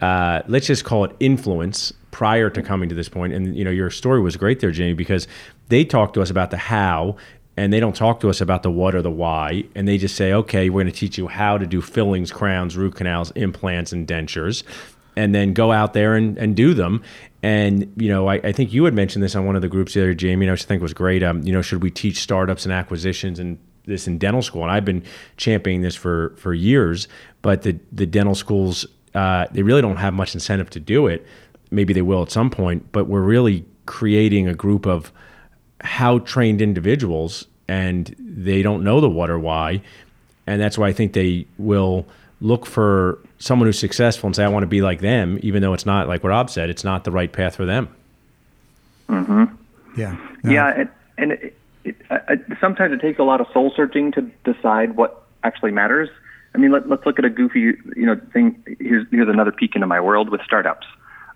S4: uh, let's just call it influence prior to coming to this point. And you know, your story was great there, Jayme, because they talked to us about the how, and they don't talk to us about the what or the why, and they just say, okay, we're going to teach you how to do fillings, crowns, root canals, implants, and dentures. And then go out there and, and do them. And you know, I, I think you had mentioned this on one of the groups the other, Jayme, and I think was great. Um, you know, should we teach startups and acquisitions and this in dental school? And I've been championing this for for years, but the the dental schools uh, they really don't have much incentive to do it. Maybe they will at some point, but we're really creating a group of how trained individuals, and they don't know the what or why, and that's why I think they will look for someone who's successful and say, "I want to be like them," even though it's not like what Rob said. It's not the right path for them.
S3: hmm yeah,
S5: Yeah, and, and it, it, sometimes it takes a lot of soul searching to decide what actually matters. I mean, let, let's look at a goofy, you know, thing. Here's here's another peek into my world with startups.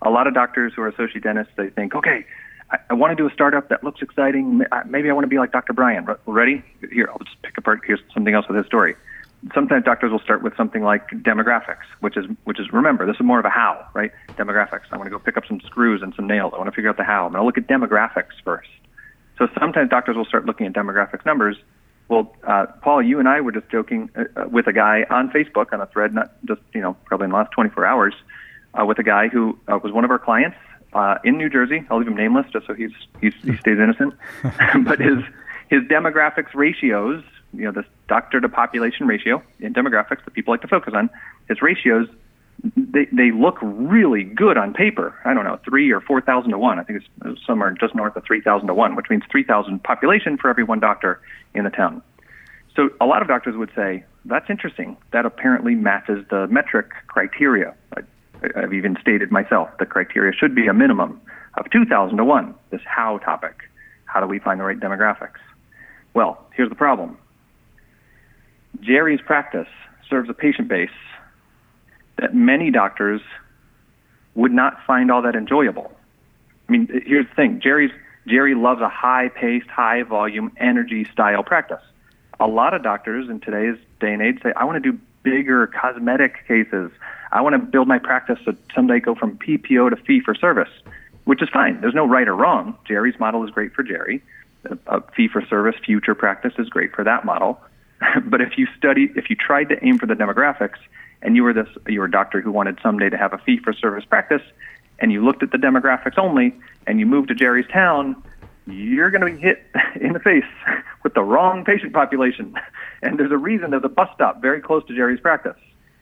S5: A lot of doctors who are associate dentists, they think, okay, I, I want to do a startup that looks exciting. Maybe I want to be like Dr. Brian. Ready? Here, I'll just pick apart. Here's something else with his story. Sometimes doctors will start with something like demographics, which is which is remember this is more of a how, right? Demographics. I want to go pick up some screws and some nails. I want to figure out the how. I'm going to look at demographics first. So sometimes doctors will start looking at demographics numbers. Well, uh, Paul, you and I were just joking uh, uh, with a guy on Facebook on a thread, not just you know probably in the last 24 hours, uh, with a guy who uh, was one of our clients uh, in New Jersey. I'll leave him nameless just so he's, he's he stays innocent. but his his demographics ratios, you know, this doctor to population ratio in demographics that people like to focus on, his ratios they they look really good on paper. I don't know, three or four thousand to one. I think it's somewhere just north of three thousand to one, which means three thousand population for every one doctor in the town. So a lot of doctors would say that's interesting. That apparently matches the metric criteria. I, I've even stated myself the criteria should be a minimum of two thousand to one. This how topic. How do we find the right demographics? Well, here's the problem. Jerry's practice serves a patient base that many doctors would not find all that enjoyable. I mean, here's the thing: Jerry's Jerry loves a high-paced, high-volume, energy style practice. A lot of doctors in today's day and age say, "I want to do bigger cosmetic cases. I want to build my practice to someday go from PPO to fee for service, which is fine. There's no right or wrong. Jerry's model is great for Jerry. A fee for service future practice is great for that model. but if you study, if you tried to aim for the demographics, and you were this, you were a doctor who wanted someday to have a fee for service practice, and you looked at the demographics only, and you moved to Jerry's town, you're going to be hit in the face with the wrong patient population. And there's a reason there's a bus stop very close to Jerry's practice.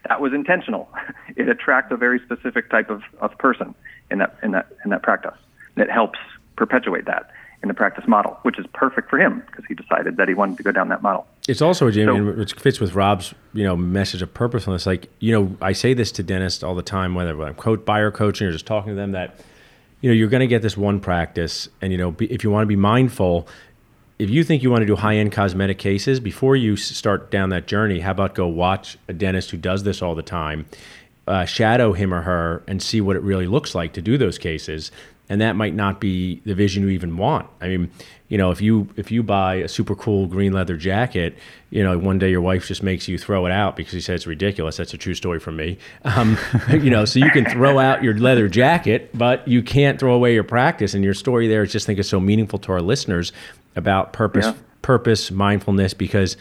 S5: That was intentional. It attracts a very specific type of, of person in that, in, that, in that practice that helps perpetuate that in the practice model, which is perfect for him because he decided that he wanted to go down that model.
S4: It's also, Jayme, so, which fits with Rob's, you know, message of purposefulness. Like, you know, I say this to dentists all the time, whether I'm coach, buyer coaching or just talking to them, that – you know you're going to get this one practice and you know be, if you want to be mindful if you think you want to do high-end cosmetic cases before you start down that journey how about go watch a dentist who does this all the time uh, shadow him or her and see what it really looks like to do those cases and that might not be the vision you even want. I mean, you know, if you if you buy a super cool green leather jacket, you know, one day your wife just makes you throw it out because she said it's ridiculous. That's a true story from me. Um, you know, so you can throw out your leather jacket, but you can't throw away your practice. And your story there, I just think is so meaningful to our listeners about purpose, yeah. purpose, mindfulness, because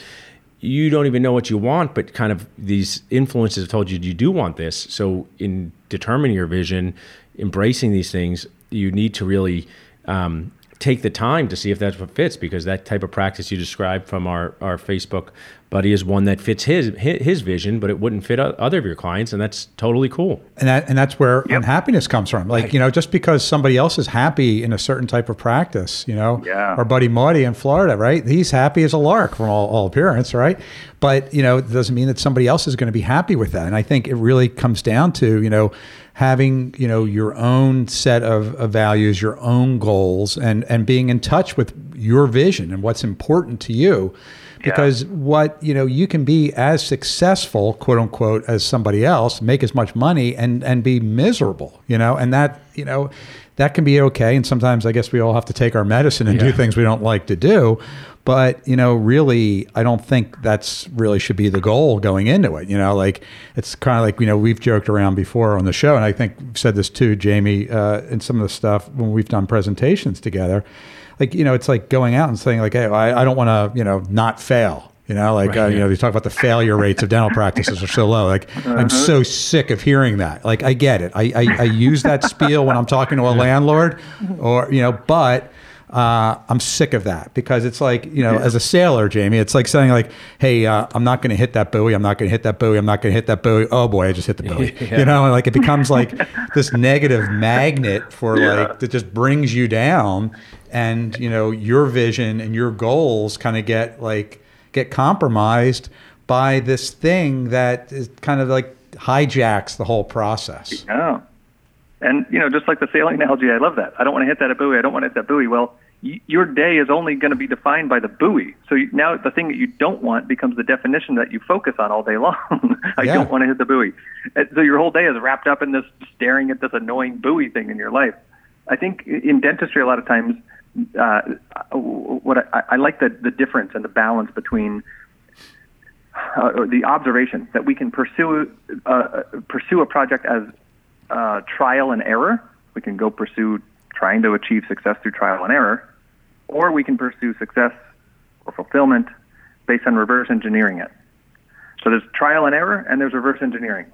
S4: you don't even know what you want, but kind of these influences have told you you do want this. So in determining your vision, embracing these things, you need to really um, take the time to see if that's what fits because that type of practice you described from our, our Facebook buddy is one that fits his his vision, but it wouldn't fit other of your clients, and that's totally cool.
S3: And that and that's where yep. unhappiness comes from. Like right. you know, just because somebody else is happy in a certain type of practice, you know,
S5: yeah.
S3: our buddy Marty in Florida, right? He's happy as a lark from all, all appearance, right? But you know, it doesn't mean that somebody else is going to be happy with that. And I think it really comes down to you know having you know your own set of, of, values, your own goals, and and being in touch with your vision and what's important to you. Because yeah. what you know, you can be as successful, quote unquote, as somebody else, make as much money, and and be miserable. You know, and that you know, that can be okay. And sometimes I guess we all have to take our medicine and yeah. do things we don't like to do. But, you know, really, I don't think that's really should be the goal going into it. You know, like it's kind of like, you know, we've joked around before on the show, and I think we've said this too, Jayme, uh, in some of the stuff when we've done presentations together. Like, you know, it's like going out and saying, like, hey, I, I don't want to, you know, not fail. You know, like, right, uh, you know, they talk about the failure rates of dental practices are so low. Like, uh-huh. I'm so sick of hearing that. Like, I get it. I, I, I use that spiel when I'm talking to a landlord or, you know, but uh, I'm sick of that because it's like, you know, yeah. as a sailor, Jayme, it's like saying like, hey, uh, I'm not going to hit that buoy. I'm not going to hit that buoy. I'm not going to hit that buoy. Oh boy, I just hit the buoy. Yeah. You know, like it becomes like this negative magnet for yeah. like that just brings you down, and you know your vision and your goals kind of get like get compromised by this thing that is kind of like hijacks the whole process.
S5: Yeah. And you know, just like the sailing analogy, I love that. I don't want to hit that buoy. I don't want to hit that buoy. Well, your day is only going to be defined by the buoy. So you, now the thing that you don't want becomes the definition that you focus on all day long. I yeah. don't want to hit the buoy. And so your whole day is wrapped up in this staring at this annoying buoy thing in your life. I think in dentistry, a lot of times, uh, what I, I like the the difference and the balance between uh, the observation that we can pursue uh, pursue a project as uh, trial and error. We can go pursue trying to achieve success through trial and error, or we can pursue success or fulfillment based on reverse engineering it. So there's trial and error, and there's reverse engineering.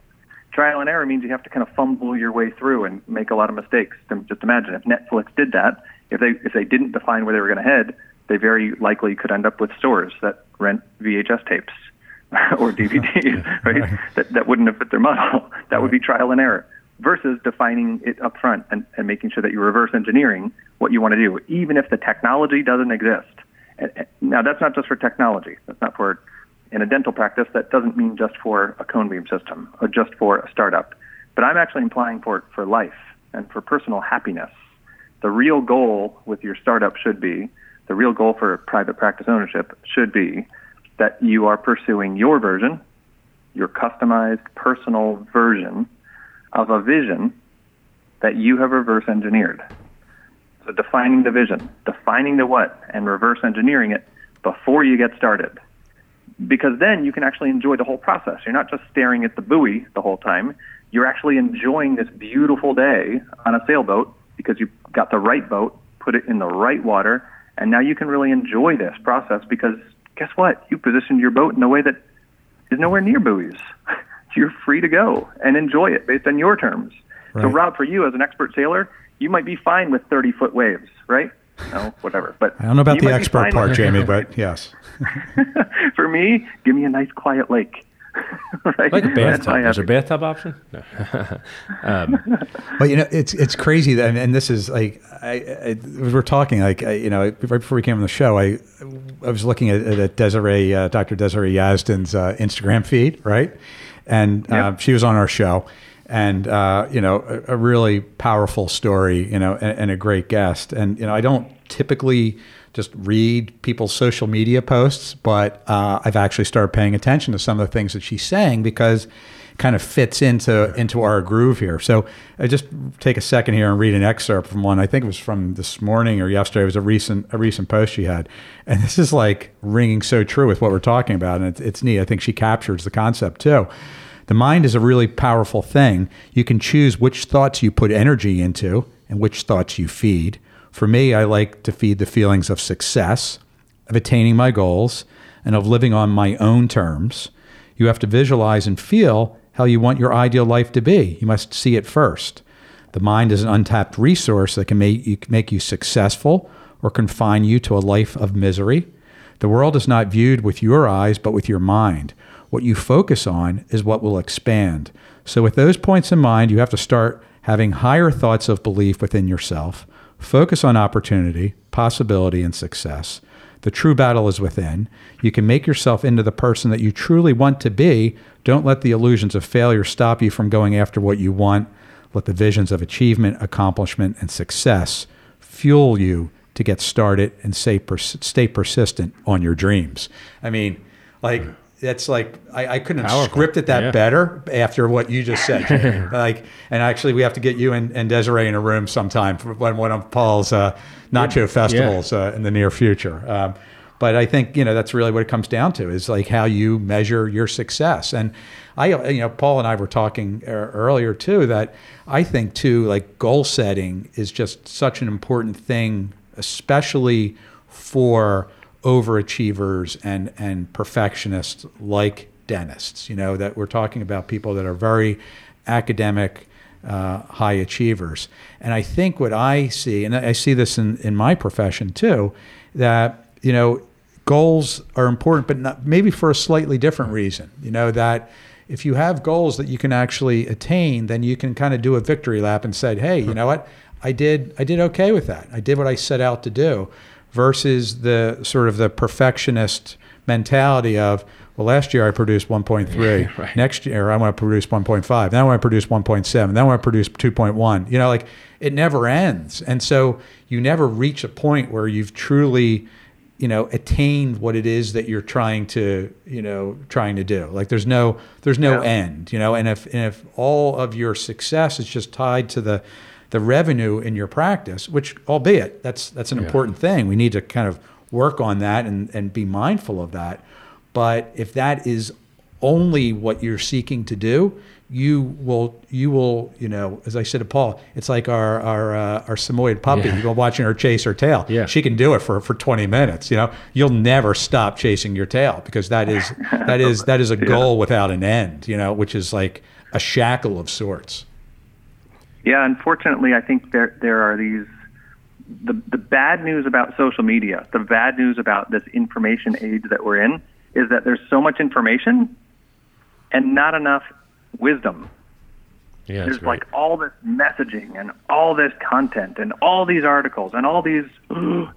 S5: Trial and error means you have to kind of fumble your way through and make a lot of mistakes. Just imagine if Netflix did that, if they if they didn't define where they were going to head, they very likely could end up with stores that rent VHS tapes or DVDs, right? That that wouldn't have fit their model. That would be trial and error versus defining it up front and, and making sure that you're reverse engineering what you want to do, even if the technology doesn't exist. Now, that's not just for technology. That's not for, in a dental practice, that doesn't mean just for a cone beam system or just for a startup. But I'm actually implying for, for life and for personal happiness. The real goal with your startup should be, the real goal for private practice ownership should be that you are pursuing your version, your customized personal version of a vision that you have reverse engineered. So defining the vision, defining the what, and reverse engineering it before you get started. because then you can actually enjoy the whole process. You're not just staring at the buoy the whole time. You're actually enjoying this beautiful day on a sailboat because you got the right boat, put it in the right water, and now you can really enjoy this process because guess what? You positioned your boat in a way that is nowhere near buoys. You're free to go and enjoy it based on your terms. Right. So, Rob, for you as an expert sailor, you might be fine with 30 foot waves, right? No, whatever. But
S3: I don't know about the expert part, Jayme, but yes.
S5: for me, give me a nice quiet lake.
S4: right? Like a bathtub. Is there a bathtub option? No.
S3: um, but you know, it's it's crazy that, and this is like, I, I we're talking like, I, you know, right before we came on the show, I I was looking at, at Desiree, uh, Dr. Desiree Yazdan's uh, Instagram feed, right? And uh, yep. she was on our show, and uh, you know, a, a, really powerful story, you know, and, and a great guest. And you know, I don't typically just read people's social media posts, but uh, I've actually started paying attention to some of the things that she's saying because kind of fits into into our groove here. So I just take a second here and read an excerpt from one. I think it was from this morning or yesterday. It was a recent a recent post she had, and this is like ringing so true with what we're talking about, and it's, it's neat. I think she captures the concept too. The mind is a really powerful thing. You can choose which thoughts you put energy into and which thoughts you feed. For me, I like to feed the feelings of success, of attaining my goals, and of living on my own terms. You have to visualize and feel how you want your ideal life to be. You must see it first. The mind is an untapped resource that can make you, make you successful or confine you to a life of misery. The world is not viewed with your eyes, but with your mind. What you focus on is what will expand. So, with those points in mind, you have to start having higher thoughts of belief within yourself. Focus on opportunity, possibility, and success. The true battle is within. You can make yourself into the person that you truly want to be. Don't let the illusions of failure stop you from going after what you want. Let the visions of achievement, accomplishment, and success fuel you to get started and stay, pers- stay persistent on your dreams. I mean, like, that's like I, I couldn't have Powerful. scripted that yeah. better after what you just said. like, and actually, we have to get you and, and Desiree in a room sometime for one, one of Paul's uh, nacho festivals yeah. uh, in the near future. Um, but I think you know that's really what it comes down to is like how you measure your success. And I, you know, Paul and I were talking earlier too that I think too like goal setting is just such an important thing, especially for overachievers and and perfectionists like dentists. You know that we're talking about people that are very academic, uh, high achievers. And I think what I see, and I see this in in my profession too, that you know goals are important, but not, maybe for a slightly different reason. You know that if you have goals that you can actually attain, then you can kind of do a victory lap and say, hey, you know what? I did I did okay with that. I did what I set out to do versus the sort of the perfectionist mentality of well last year i produced 1.3 yeah, right. next year i want to produce 1.5 then i want to produce 1.7 then i want to produce 2.1 you know like it never ends. And so you never reach a point where you've truly you know attained what it is that you're trying to you know trying to do. Like there's no there's no yeah. end you know? And if and if all of your success is just tied to the the revenue in your practice, which albeit that's that's an yeah. important thing. We need to kind of work on that and, and be mindful of that. But if that is only what you're seeking to do, you will you will you know as I said to Paul, it's like our our uh, our Samoyed puppy. Yeah. You go watching her chase her tail. Yeah. she can do it for for 20 minutes. You know, you'll never stop chasing your tail because that is that is that is a goal yeah. without an end. You know, which is like a shackle of sorts.
S5: Yeah, unfortunately, I think there there are these the the bad news about social media, the bad news about this information age that we're in is that there's so much information and not enough wisdom. Yeah, there's right. like all this messaging and all this content and all these articles and all these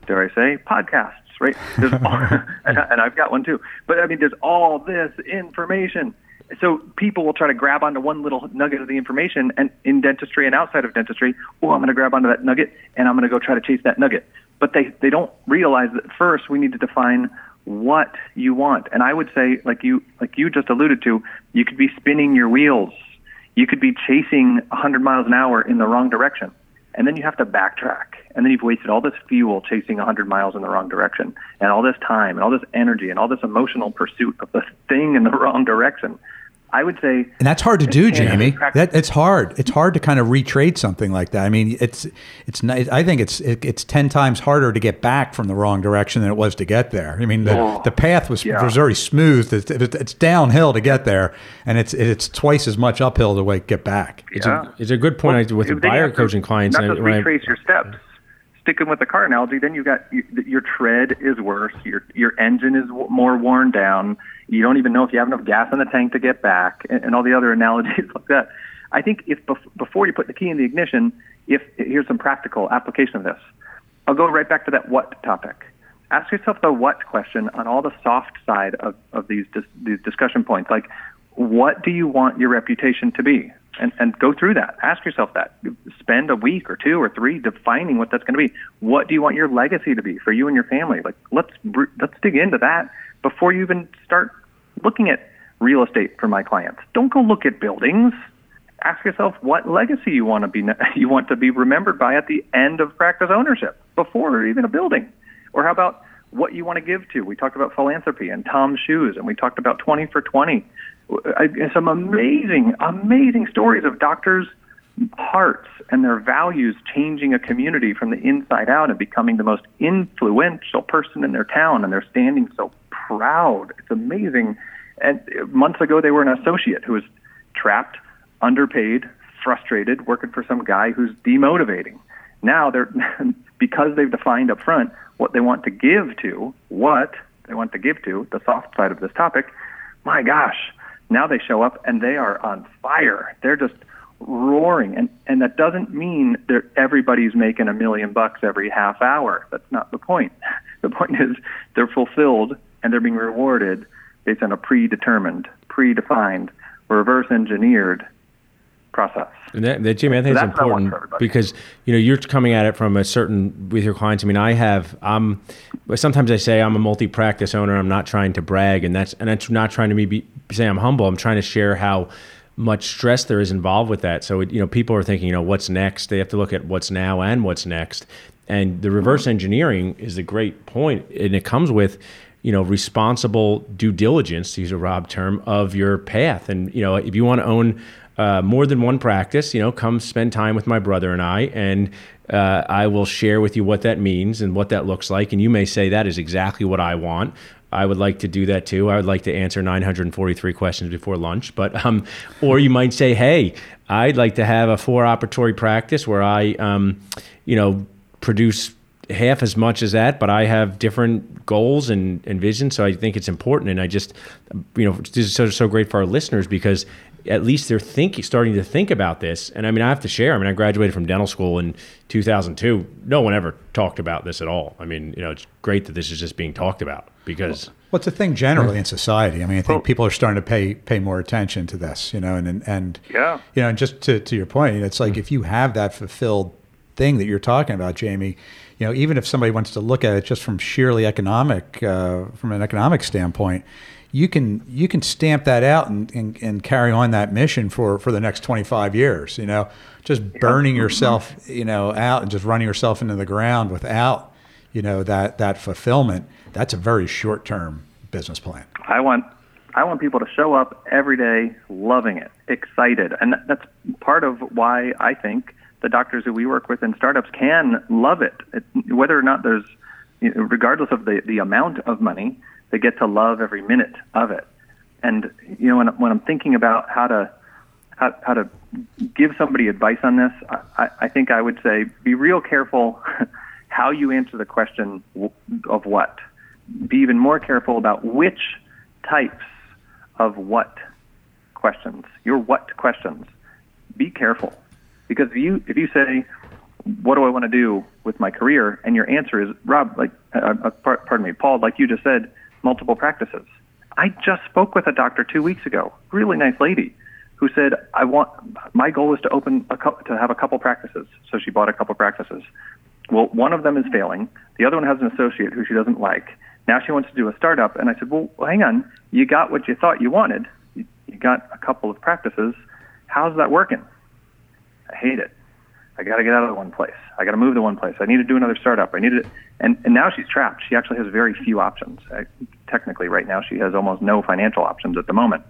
S5: dare I say podcasts, right? All, and, and I've got one too. But I mean, there's all this information so people will try to grab onto one little nugget of the information and in dentistry and outside of dentistry oh i'm going to grab onto that nugget and i'm going to go try to chase that nugget. But they they don't realize that first we need to define what you want. And i would say like you like you just alluded to you could be spinning your wheels. You could be chasing 100 miles an hour in the wrong direction. And then you have to backtrack. And then you've wasted all this fuel chasing 100 miles in the wrong direction, and all this time, and all this energy, and all this emotional pursuit of the thing in the wrong direction. I would say,
S3: and that's hard to do,
S5: Yeah.
S3: Jayme. That it's hard. It's hard to kind of retrade something like that. I mean, it's it's. I think it's it, it's ten times harder to get back from the wrong direction than it was to get there. I mean, the,
S5: Oh,
S3: the path was
S5: yeah.
S3: was already smooth. It's, it's, it's downhill to get there, and it's it's twice as much uphill to like, get back.
S4: It's,
S5: Yeah.
S4: a, it's a good point I, with the buyer
S5: have to
S4: coaching clients.
S5: Not
S4: and I-
S5: just
S4: I-
S5: retrace your steps. Sticking with the car analogy, then you got you, your tread is worse. Your your engine is more worn down. You don't even know if you have enough gas in the tank to get back, and, and all the other analogies like that. I think if bef- before you put the key in the ignition, if here's some practical application of this, I'll go right back to that what topic. Ask yourself the what question on all the soft side of, of these dis- these discussion points. Like, what do you want your reputation to be? And, and go through that. Ask yourself that. Spend a week or two or three defining what that's going to be. What do you want your legacy to be for you and your family? Like, let's let's dig into that before you even start looking at real estate for my clients. Don't go look at buildings. Ask yourself what legacy you want to be you want to be remembered by at the end of practice ownership before even a building. Or how about what you want to give to? We talked about philanthropy and TOMS shoes and we talked about 20 for 20 I- some amazing amazing stories of doctors hearts and their values changing a community from the inside out and becoming the most influential person in their town and they're standing so proud it's amazing and months ago they were an associate who was trapped underpaid, frustrated, working for some guy who's demotivating. Now they're because they've defined up front what they want to give to, what they want to give to, the soft side of this topic. My gosh, now they show up and they are on fire. They're just roaring, and and that doesn't mean that everybody's making a million bucks every half hour. That's not the point. The point is they're fulfilled and they're being rewarded based on a predetermined, predefined, reverse engineered process.
S4: And that, that Jimmy, I think
S5: So
S4: it's
S5: that's what I want
S4: important because you know you're coming at it from a certain with your clients. I mean, I have I'm sometimes I say I'm a multi-practice owner. I'm not trying to brag, and that's and that's not trying to me be say I'm humble. I'm trying to share how much stress there is involved with that. So it, you know, people are thinking, you know, what's next? They have to look at what's now and what's next. And the reverse engineering is a great point, and it comes with you know responsible due diligence to use a rob term of your path and you know if you want to own uh, more than one practice you know come spend time with my brother and i and uh, i will share with you what that means and what that looks like and you may say that is exactly what i want I would like to do that too. I would like to answer 943 questions before lunch, but um, or you might say, "Hey, I'd like to have a four operatory practice where I, um, you know, produce half as much as that, but I have different goals and, and visions. So I think it's important. And I just, you know, this is so, so great for our listeners because at least they're thinking, starting to think about this. And I mean, I have to share. I mean, I graduated from dental school in 2002. No one ever talked about this at all. I mean, you know, it's great that this is just being talked about because
S3: What's the thing generally in society? I mean, I think people are starting to pay pay more attention to this, you know, and and, and
S5: Yeah.
S3: you know, and just to, to your point, it's like if you have that fulfilled thing that you're talking about, Jayme, you know, even if somebody wants to look at it just from sheerly economic, uh, from an economic standpoint, you can you can stamp that out and, and, and carry on that mission for, for the next 25 years, you know, just burning yourself, you know, out and just running yourself into the ground without, you know, that, that fulfillment. That's a very short term business plan.
S5: I want I want people to show up every day loving it, excited, and that's part of why I think the doctors who we work with in startups can love it, it whether or not there's, you know, regardless of the the amount of money, they get to love every minute of it. And you know, when when I'm thinking about how to how, how to give somebody advice on this, I, I think I would say be real careful how you answer the question of what. Be even more careful about which types of what questions, your what questions. Be careful. Because if you, if you say, what do I want to do with my career? And your answer is, Rob, like, uh, uh, pardon me, Paul, like you just said, multiple practices. I just spoke with a doctor two weeks ago, really nice lady, who said, I want, my goal is to open, a cou- to have a couple practices. So she bought a couple practices. Well, one of them is failing. The other one has an associate who she doesn't like. Now she wants to do a startup. And I said, well, hang on. You got what you thought you wanted. You, you got a couple of practices. How's that working? I hate it. I got to get out of one place. I got to move to one place. I need to do another startup. I need to, and and now she's trapped. She actually has very few options. I, technically, right now she has almost no financial options at the moment,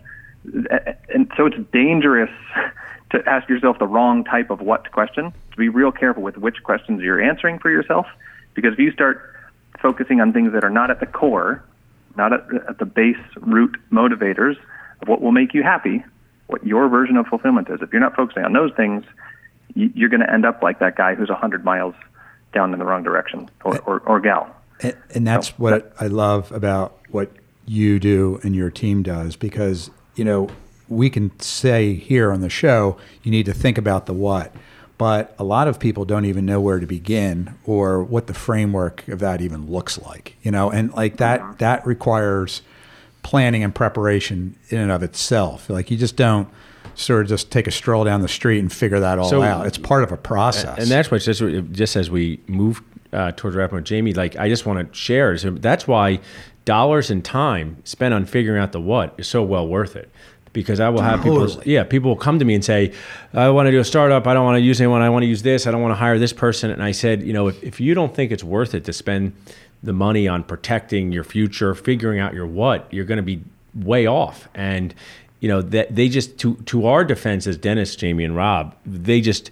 S5: and so it's dangerous to ask yourself the wrong type of what question. To be real careful with which questions you're answering for yourself, because if you start focusing on things that are not at the core, not at, at the base root motivators of what will make you happy, what your version of fulfillment is. If you're not focusing on those things you're going to end up like that guy who's 100 miles down in the wrong direction or, or, or gal.
S3: And, and that's so, what that, I love about what you do and your team does because, you know, we can say here on the show, you need to think about the what, but a lot of people don't even know where to begin or what the framework of that even looks like, you know, and like that, mm-hmm. that requires planning and preparation in and of itself. Like you just don't, sort of just take a stroll down the street and figure that all so, out. It's part of a process.
S4: And that's what just just as we move uh, towards wrapping with Jayme, like I just want to share. So that's why dollars and time spent on figuring out the what is so well worth it. Because I will have totally. people, yeah, people will come to me and say, "I want to do a startup. I don't want to use anyone. I want to use this. I don't want to hire this person." And I said, you know, if, if you don't think it's worth it to spend the money on protecting your future, figuring out your what, you're going to be way off. And you know that they just to to our defense as Dennis, Jayme, and Rob, they just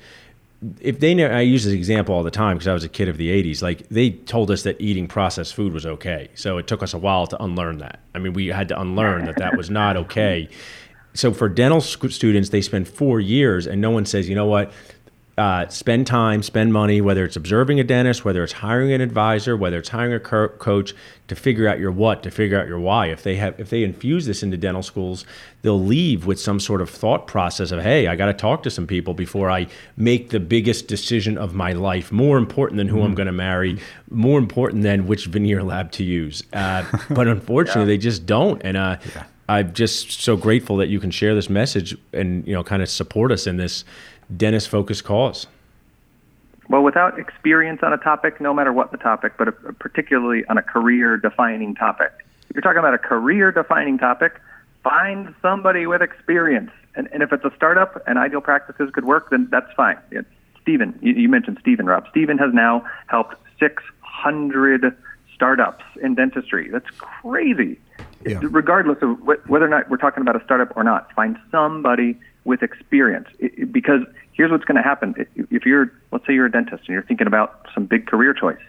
S4: if they know, I use this example all the time because I was a kid of the 80s. Like they told us that eating processed food was okay. So it took us a while to unlearn that. I mean, we had to unlearn that that was not okay. So for dental students, they spend four years and no one says, you know what, uh, spend time, spend money, whether it's observing a dentist, whether it's hiring an advisor, whether it's hiring a co- coach to figure out your what, to figure out your why. If they have, if they infuse this into dental schools, they'll leave with some sort of thought process of, hey, I got to talk to some people before I make the biggest decision of my life. More important than who mm-hmm. I'm going to marry, more important than which veneer lab to use. Uh, but unfortunately, yeah. they just don't. And uh, yeah. I'm just so grateful that you can share this message and you know kind of support us in this dentist focused cause?
S5: Well, without experience on a topic, no matter what the topic, but particularly on a career defining topic. If you're talking about a career defining topic, find somebody with experience. And, and if it's a startup and ideal practices could work, then that's fine. It's Stephen, you, you mentioned Stephen, Rob. Stephen has now helped 600 startups in dentistry. That's crazy. Yeah. Regardless of wh- whether or not we're talking about a startup or not, find somebody with experience. It, it, because here's what's going to happen. If you're, let's say you're a dentist and you're thinking about some big career choice,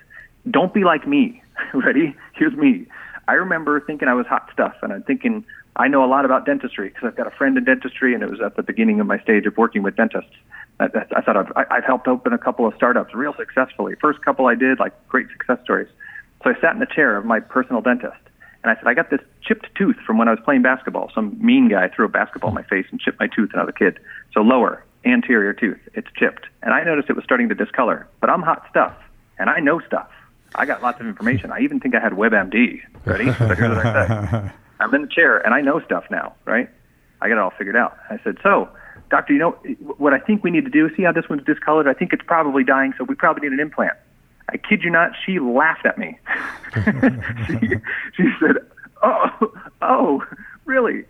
S5: don't be like me. Ready? Here's me. I remember thinking I was hot stuff, and I'm thinking I know a lot about dentistry because I've got a friend in dentistry, and it was at the beginning of my stage of working with dentists. I, I thought I've, I've helped open a couple of startups real successfully. First couple I did, like great success stories. So I sat in the chair of my personal dentist, and I said, I got this chipped tooth from when I was playing basketball. Some mean guy threw a basketball in my face and chipped my tooth when I was a kid. So lower, anterior tooth, it's chipped. And I noticed it was starting to discolor. But I'm hot stuff, and I know stuff. I got lots of information. I even think I had WebMD. Ready? So here's what I said. I'm in the chair, and I know stuff now, right? I got it all figured out. I said, so, doctor, you know what I think we need to do? See how this one's discolored? I think it's probably dying, so we probably need an implant. I kid you not, she laughed at me. she, she said, "Oh, oh, really?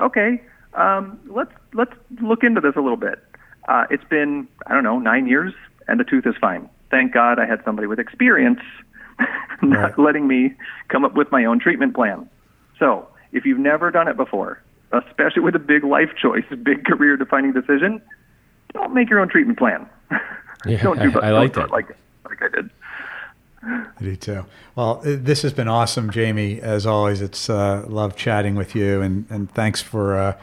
S5: Okay. Um, let's let's look into this a little bit." Uh, it's been I don't know nine years, and the tooth is fine. Thank God I had somebody with experience, not right. letting me come up with my own treatment plan. So, if you've never done it before, especially with a big life choice, big career defining decision, don't make your own treatment plan.
S4: Yeah, don't do I, I like that.
S5: Like, like I did.
S3: I do too. Well, this has been awesome, Jayme. As always, it's uh, love chatting with you, and and thanks for uh,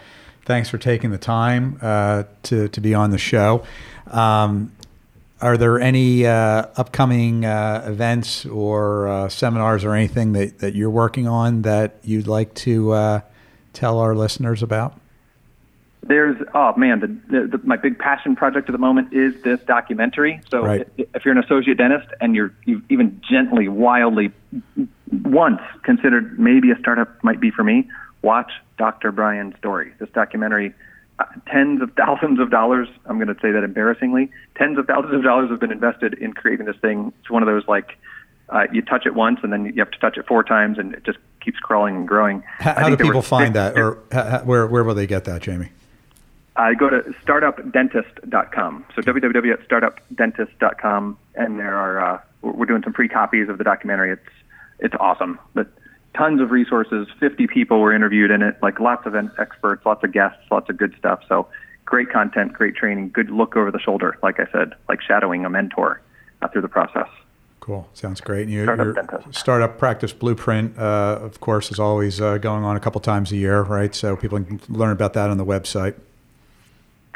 S3: thanks for taking the time uh, to to be on the show. Um, are there any uh, upcoming uh, events or uh, seminars or anything that, that you're working on that you'd like to tell our listeners about?
S5: there's oh man the, the, the, my big passion project at the moment is this documentary so right. if you're an associate dentist and you're you've even gently wildly once considered maybe a startup might be for me watch dr brian's story this documentary uh, tens of thousands of dollars i'm going to say that embarrassingly tens of thousands of dollars have been invested in creating this thing it's one of those like uh, you touch it once and then you have to touch it four times and it just keeps crawling and growing
S3: how, how do people find that or how, where, where will they get that jayme
S5: I go to startupdentist.com. So www.startupdentist.com, and there are uh, we're doing some free copies of the documentary. It's it's awesome. But tons of resources. 50 people were interviewed in it. Like lots of experts, lots of guests, lots of good stuff. So great content, great training, good look over the shoulder. Like I said, like shadowing a mentor uh, through the process.
S3: Cool. Sounds great. And you, startup your dentist. startup practice blueprint, uh, of course, is always uh, going on a couple times a year, right? So people can learn about that on the website.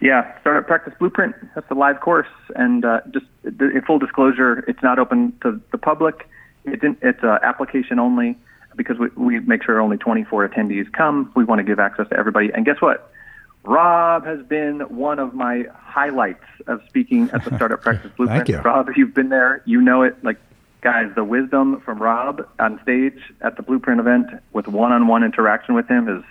S5: Yeah, startup practice blueprint. That's a live course, and uh, just in full disclosure, it's not open to the public. It's in, it's uh, application only because we, we make sure only 24 attendees come. We want to give access to everybody. And guess what? Rob has been one of my highlights of speaking at the Startup Practice Blueprint.
S3: Thank you.
S5: Rob, if you've been there, you know it. Like, guys, the wisdom from Rob on stage at the Blueprint event with one-on-one interaction with him is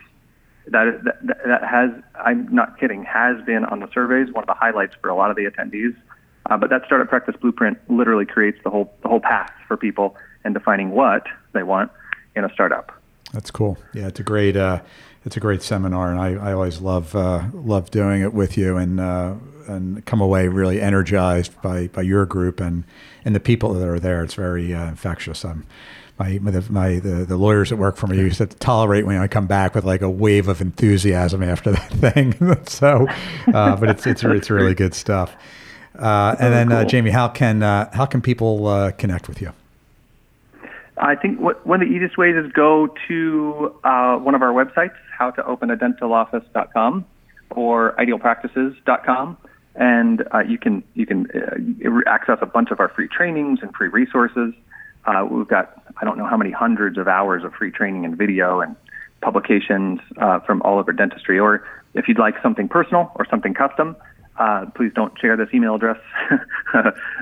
S5: that, that that has I'm not kidding has been on the surveys one of the highlights for a lot of the attendees. Uh, but that Startup Practice Blueprint literally creates the whole the whole path for people and defining what they want in a startup.
S3: That's cool. Yeah, it's a great uh, it's a great seminar, and I, I always love uh, love doing it with you, and uh, and come away really energized by, by your group and and the people that are there. It's very uh, infectious. My my, my the, the lawyers that work for me used to tolerate when I come back with like a wave of enthusiasm after that thing. so, uh, but it's it's it's really good stuff. Uh, and then uh, cool. Jayme, how can how can people connect with you?
S5: I think what, one of the easiest ways is go to uh, one of our websites, howtoopenadentaloffice.com or idealpractices.com, and uh, you can you can uh, access a bunch of our free trainings and free resources. Uh, we've got I don't know how many hundreds of hours of free training and video and publications uh, from all over dentistry. Or if you'd like something personal or something custom, uh, please don't share this email address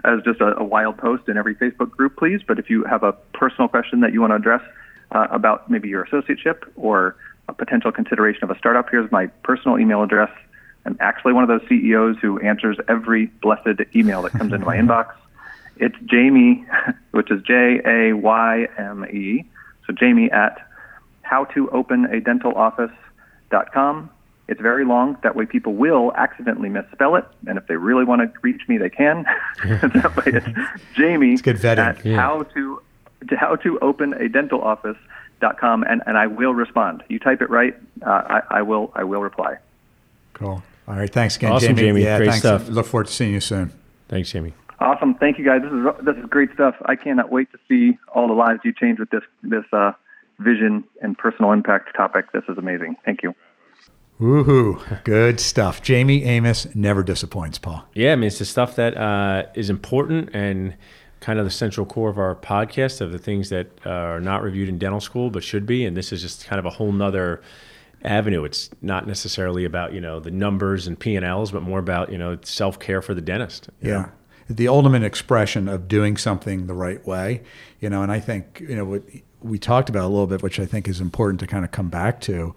S5: as just a, a, wild post in every Facebook group, please. But if you have a personal question that you want to address uh, about maybe your associateship or a potential consideration of a startup, here's my personal email address. I'm actually one of those CEOs who answers every blessed email that comes into my inbox. It's Jayme, which is J A Y M E. So Jayme at howtoopenadentaloffice.com. It's very long. That way, people will accidentally misspell it, and if they really want to reach me, they can. that way, it's Jayme
S3: it's good vetting.
S5: at yeah. how to, to how to open a dental office dot com, and, and I will respond. You type it right, uh, I, I will I will reply.
S3: Cool. All right. Thanks again,
S4: awesome,
S3: Jayme.
S4: Jayme.
S3: Yeah,
S4: great
S3: thanks.
S4: stuff.
S3: Look forward to seeing you soon.
S4: Thanks, Jayme.
S5: Awesome. Thank you, guys. This is this is great stuff. I cannot wait to see all the lives you change with this this uh, vision and personal impact topic. This is amazing. Thank you.
S3: Woohoo! Good stuff. Jayme Amos never disappoints, Paul.
S4: Yeah, I mean it's the stuff that uh, is important and kind of the central core of our podcast of the things that uh, are not reviewed in dental school but should be, and this is just kind of a whole nother avenue. It's not necessarily about you know the numbers and P and Ls, but more about you know self care for the dentist.
S3: Yeah. Know? The ultimate expression of doing something the right way, you know, and I think you know what we talked about a little bit, which I think is important to kind of come back to,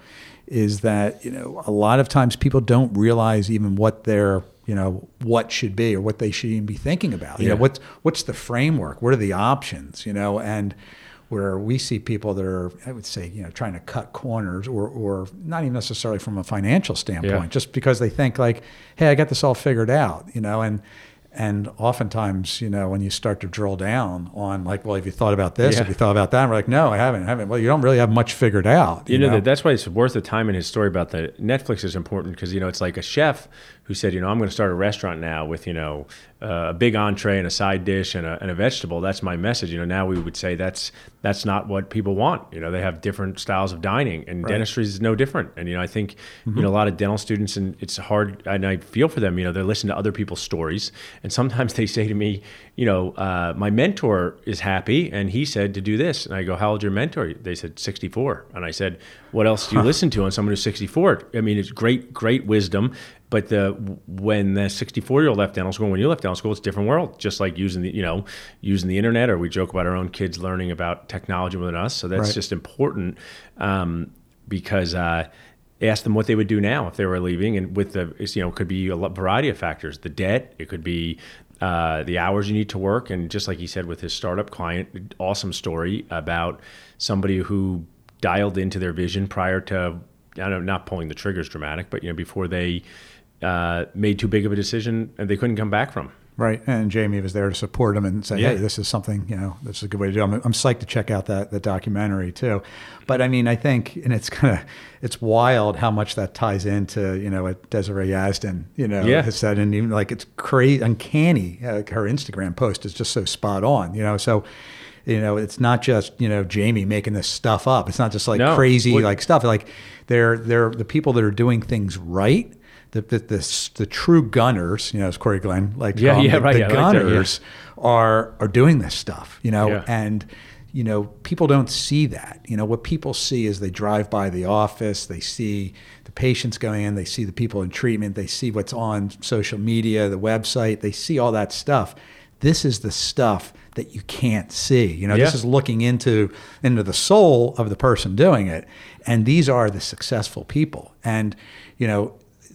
S3: is that you know a lot of times people don't realize even what their you know what should be or what they should even be thinking about. You yeah. know what's what's the framework? What are the options? You know and where we see people that are, I would say, you know, trying to cut corners or, or not even necessarily from a financial standpoint, yeah. just because they think like, hey, I got this all figured out, you know, and and oftentimes, you know, when you start to drill down on like, well, have you thought about this? Yeah. Have you thought about that? And we're like, no, I haven't. I haven't. Well, you don't really have much figured out.
S4: You, you know, know? That, that's why it's worth the time in his story about the Netflix is important because, you know, it's like a chef who said, you know, I'm going to start a restaurant now with, you know, uh, a big entree and a side dish and a, and a vegetable. That's my message. You know, now we would say that's that's not what people want. You know, they have different styles of dining, and right. dentistry is no different. And you know, I think mm-hmm. you know a lot of dental students, and it's hard. And I feel for them. You know, they're listening to other people's stories, and sometimes they say to me, you know, uh, my mentor is happy, and he said to do this, and I go, how old your mentor? They said 64, and I said, what else do you listen to on someone who's 64? I mean, it's great, great wisdom. But the when the 64 year old left dental school, when you left dental school, it's a different world. Just like using the you know using the internet, or we joke about our own kids learning about technology more than us. So that's right. just important um, because. Uh, ask them what they would do now if they were leaving, and with the you know could be a variety of factors. The debt, it could be uh, the hours you need to work, and just like he said with his startup client, awesome story about somebody who dialed into their vision prior to I don't know, not pulling the triggers dramatic, but you know before they uh, made too big of a decision and they couldn't come back from.
S3: Right, and Jayme was there to support him and say,
S4: Yeah.
S3: "Hey, this is something you know. This is a good way to do." it. I'm, I'm psyched to check out that that documentary too. But I mean, I think, and it's kind of it's wild how much that ties into you know what Desiree Yazdan you know
S4: Yeah.
S3: has said, and even like it's crazy, uncanny. Uh, her Instagram post is just so spot on, you know. So. You know, it's not just you know Jayme making this stuff up. It's not just like
S4: No.
S3: crazy
S4: What-
S3: like stuff. Like they're they're the people that are doing things right. The the the, the true gunners, you know, as Corey Glenn like
S4: Yeah, yeah,
S3: the,
S4: right,
S3: the
S4: yeah, I like that, yeah.
S3: gunners are are doing this stuff, you know,
S4: Yeah.
S3: and you know people don't see that. You know what people see is they drive by the office, they see the patients going in, they see the people in treatment, they see what's on social media, the website, they see all that stuff. This is the stuff that you can't see. You know, this is looking into into the soul of the person doing it, and these are the successful people. And you know,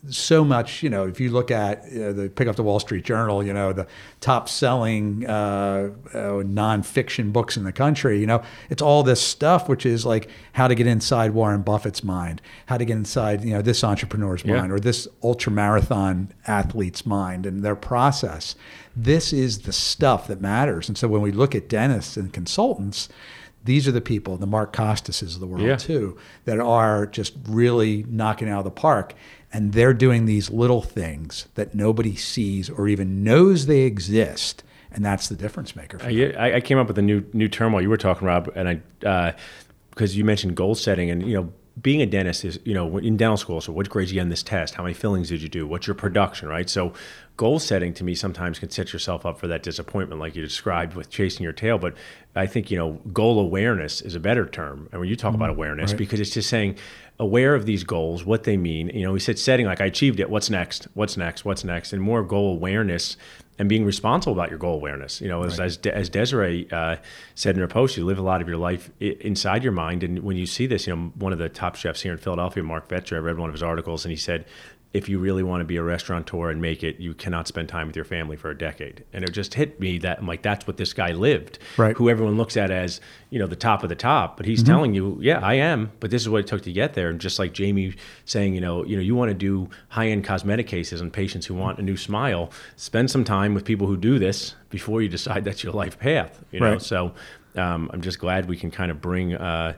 S3: so much, you know, if you look at uh, the pick up the Wall Street Journal, you know, the top selling uh, uh, nonfiction books in the country, you know, it's all this stuff, which is like how to get inside Warren Buffett's mind, how to get inside, you know, this entrepreneur's
S4: Yeah.
S3: mind or this ultra marathon athlete's mind and their process. This is the stuff that matters. And so when we look at dentists and consultants, these are the people, the Mark Costeses of the world
S4: Yeah.
S3: too, that are just really knocking out of the park. And they're doing these little things that nobody sees or even knows they exist. And that's the difference maker. For
S4: Uh, I, I came up with a new new term while you were talking, Rob, and I because you mentioned goal setting, and you know, being a dentist is you know in dental school. So, what grades you get in this test? How many fillings did you do? What's your production? Right. So, goal setting to me sometimes can set yourself up for that disappointment, like you described with chasing your tail. But I think you know, goal awareness is a better term. And when you talk about mm, awareness, because it's just saying aware of these goals, what they mean. You know, we said setting like I achieved it. What's next? What's next? What's next? And more goal awareness and being responsible about your goal awareness. You know, as as, De- as Desiree uh, said in her post, you live a lot of your life I- inside your mind. And when you see this, you know, one of the top chefs here in Philadelphia, Marc Vetri, I read one of his articles, and he said. If you really want to be a restaurateur and make it, you cannot spend time with your family for a decade. And it just hit me that I'm like, that's what this guy lived.
S3: Right.
S4: Who everyone looks at as, you know, the top of the top. But he's telling you, yeah, I am, but this is what it took to get there. And just like Jayme saying, you know, you know, you want to do high-end cosmetic cases on patients who want a new smile, spend some time with people who do this before you decide that's your life path. You know,
S3: Right.
S4: so um, I'm just glad we can kind of bring uh,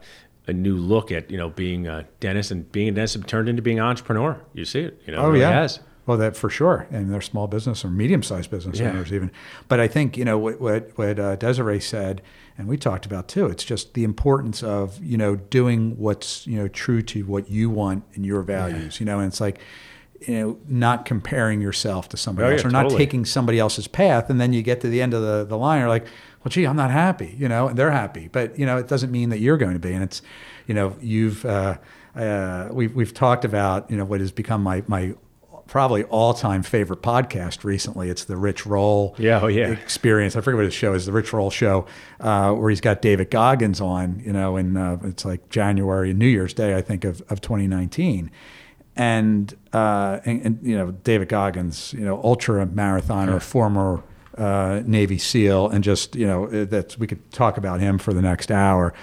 S4: a new look at, you know, being a dentist and being a dentist turned into being an entrepreneur. You see it, you know,
S3: Oh
S4: really
S3: yeah.
S4: has.
S3: Well, that for sure, and they're small business or medium-sized business
S4: Yeah.
S3: owners even. But I think you know what what, what uh, Desiree said, and we talked about too. It's just the importance of you know doing what's you know true to what you want and your values. You know, and it's like you know not comparing yourself to somebody
S4: Oh,
S3: else
S4: yeah,
S3: or not
S4: totally.
S3: taking somebody else's path, and then you get to the end of the the line, you're like, well, gee, I'm not happy. You know, and they're happy, but you know it doesn't mean that you're going to be. And it's you know you've uh, uh, we've we've talked about you know what has become my my probably all-time favorite podcast recently. It's the Rich Roll
S4: Yeah, oh, yeah.
S3: experience. I forget what his show is, the Rich Roll show, uh, where he's got David Goggins on, you know, and uh, it's like January, New Year's Day, I think, of, of 2019. And, uh, and, and, you know, David Goggins, you know, ultra marathoner, former uh, Navy SEAL, and just, you know, that we could talk about him for the next hour.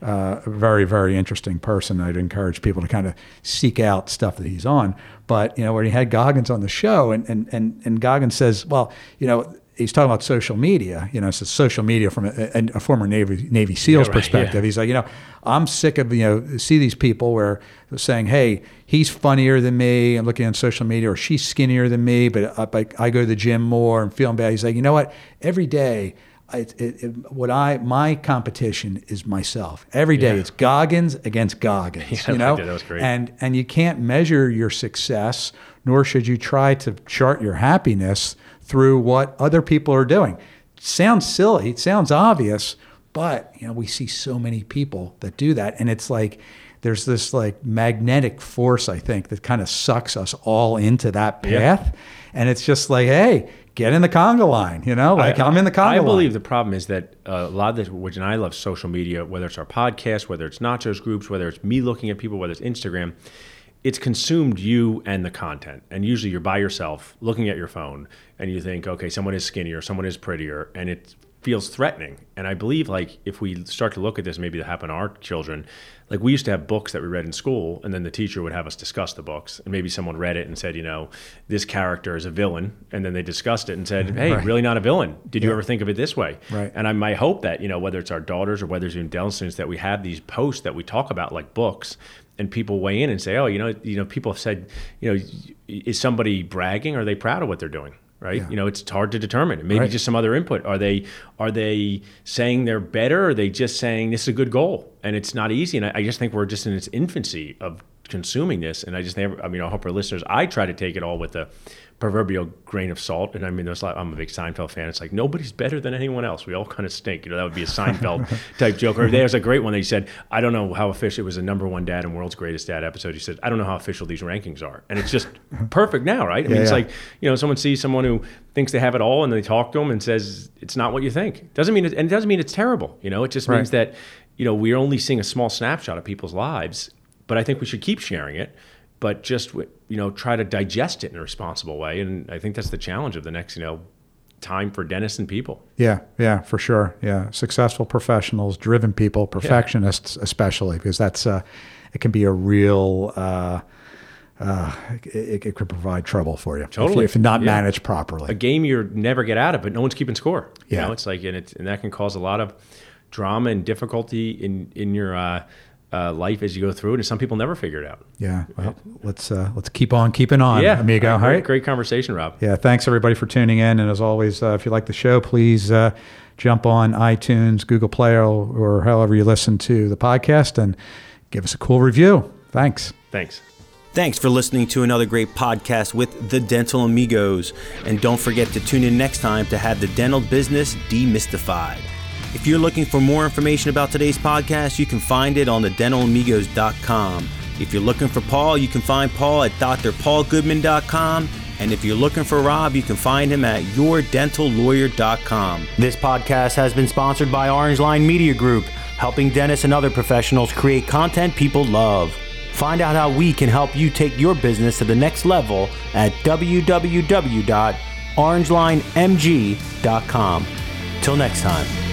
S3: Uh, very, very interesting person. I'd encourage people to kind of seek out stuff that he's on. But, you know, where he had Goggins on the show, and, and, and, and Goggins says, well, you know, he's talking about social media, you know, so social media from a, a, former Navy, Navy SEAL's
S4: right,
S3: perspective.
S4: yeah.
S3: He's like, you know, I'm sick of, you know, see these people where saying, hey, he's funnier than me. I'm looking on social media, or she's skinnier than me, but uh, I, I, I go to the gym more and feeling bad. He's like, you know what? Every day, I, it, it, what I my competition is myself. Every day
S4: Yeah.
S3: it's Goggins against Goggins.
S4: Yeah,
S3: you know.
S4: That was great.
S3: and and you can't measure your success, nor should you try to chart your happiness through what other people are doing. sounds silly, it sounds obvious, but you know we see so many people that do that, and it's like there's this like magnetic force I think that kind of sucks us all into that
S4: Yeah.
S3: path, and it's just like hey. Get in the conga line, you know. Like I, am in the conga
S4: I
S3: line.
S4: I believe the problem is that uh, a lot of this, which and I love social media, whether it's our podcast, whether it's nachos groups, whether it's me looking at people, whether it's Instagram, it's consumed you and the content. And usually you're by yourself looking at your phone and you think, okay, someone is skinnier, someone is prettier, and it feels threatening. And I believe like if we start to look at this, maybe to happened to our children, like we used to have books that we read in school, and then the teacher would have us discuss the books, and maybe someone read it and said, you know, this character is a villain, and then they discussed it and said, mm-hmm. hey,
S3: Right.
S4: really not a villain. Did you ever think of it this way?
S3: Right.
S4: And I might hope that you know whether it's our daughters or whether it's even students that we have these posts that we talk about like books. And people weigh in and say, "Oh, you know, you know." People have said, "You know, is somebody bragging? Or are they proud of what they're doing?" Right? You know, it's hard to determine. Maybe
S3: Right.
S4: just some other input. Are they are they saying they're better? Or are they just saying this is a good goal? And it's not easy. And I, I just think we're just in its infancy of consuming this. And I just never. I mean, I hope our listeners. I try to take it all with a proverbial grain of salt. And I mean, there's like I'm a big Seinfeld fan. It's like nobody's better than anyone else. We all kind of stink. You know, that would be a Seinfeld type joke. Or there's a great one that he said, I don't know how official. It was a number one dad and world's greatest dad episode. He said, I don't know how official these rankings are, and it's just perfect now, right? I mean,
S3: Yeah,
S4: it's
S3: yeah.
S4: like you know, someone sees someone who thinks they have it all, and they talk to them and says it's not what you think. Doesn't mean it, and it doesn't mean it's terrible. You know, it just means that you know we're only seeing a small snapshot of people's lives. But I think we should keep sharing it, but just you know try to digest it in a responsible way. And I think that's the challenge of the next you know time for dentists and people.
S3: Yeah, yeah, for sure. Yeah, successful professionals, driven people, perfectionists especially, because that's uh, it can be a real. Uh, uh, it, it could provide trouble for you if,
S4: Totally.
S3: if not
S4: Yeah.
S3: managed properly.
S4: a game you never get out of, but no one's keeping score. You
S3: Yeah.
S4: know, it's like, and it, and that can cause a lot of drama and difficulty in in your uh, uh, life as you go through it. And some people never figure it out.
S3: yeah, well, let's uh, let's keep on keeping on, amigo.
S4: All
S3: All
S4: right,
S3: right,
S4: great, great conversation, Rob.
S3: Yeah, thanks everybody for tuning in. And as always, uh, if you like the show, please uh, jump on iTunes, Google Play, or, or however you listen to the podcast and give us a cool review. Thanks.
S4: Thanks.
S2: Thanks for listening to another great podcast with the Dental Amigos. And don't forget to tune in next time to have the dental business demystified. If you're looking for more information about today's podcast, you can find it on thedentalamigos.com. If you're looking for Paul, you can find Paul at drpaulgoodman.com. And if you're looking for Rob, you can find him at yourdentallawyer.com. This podcast has been sponsored by Orange Line Media Group, helping dentists and other professionals create content people love. Find out how we can help you take your business to the next level at www.orangelinemg.com. Till next time.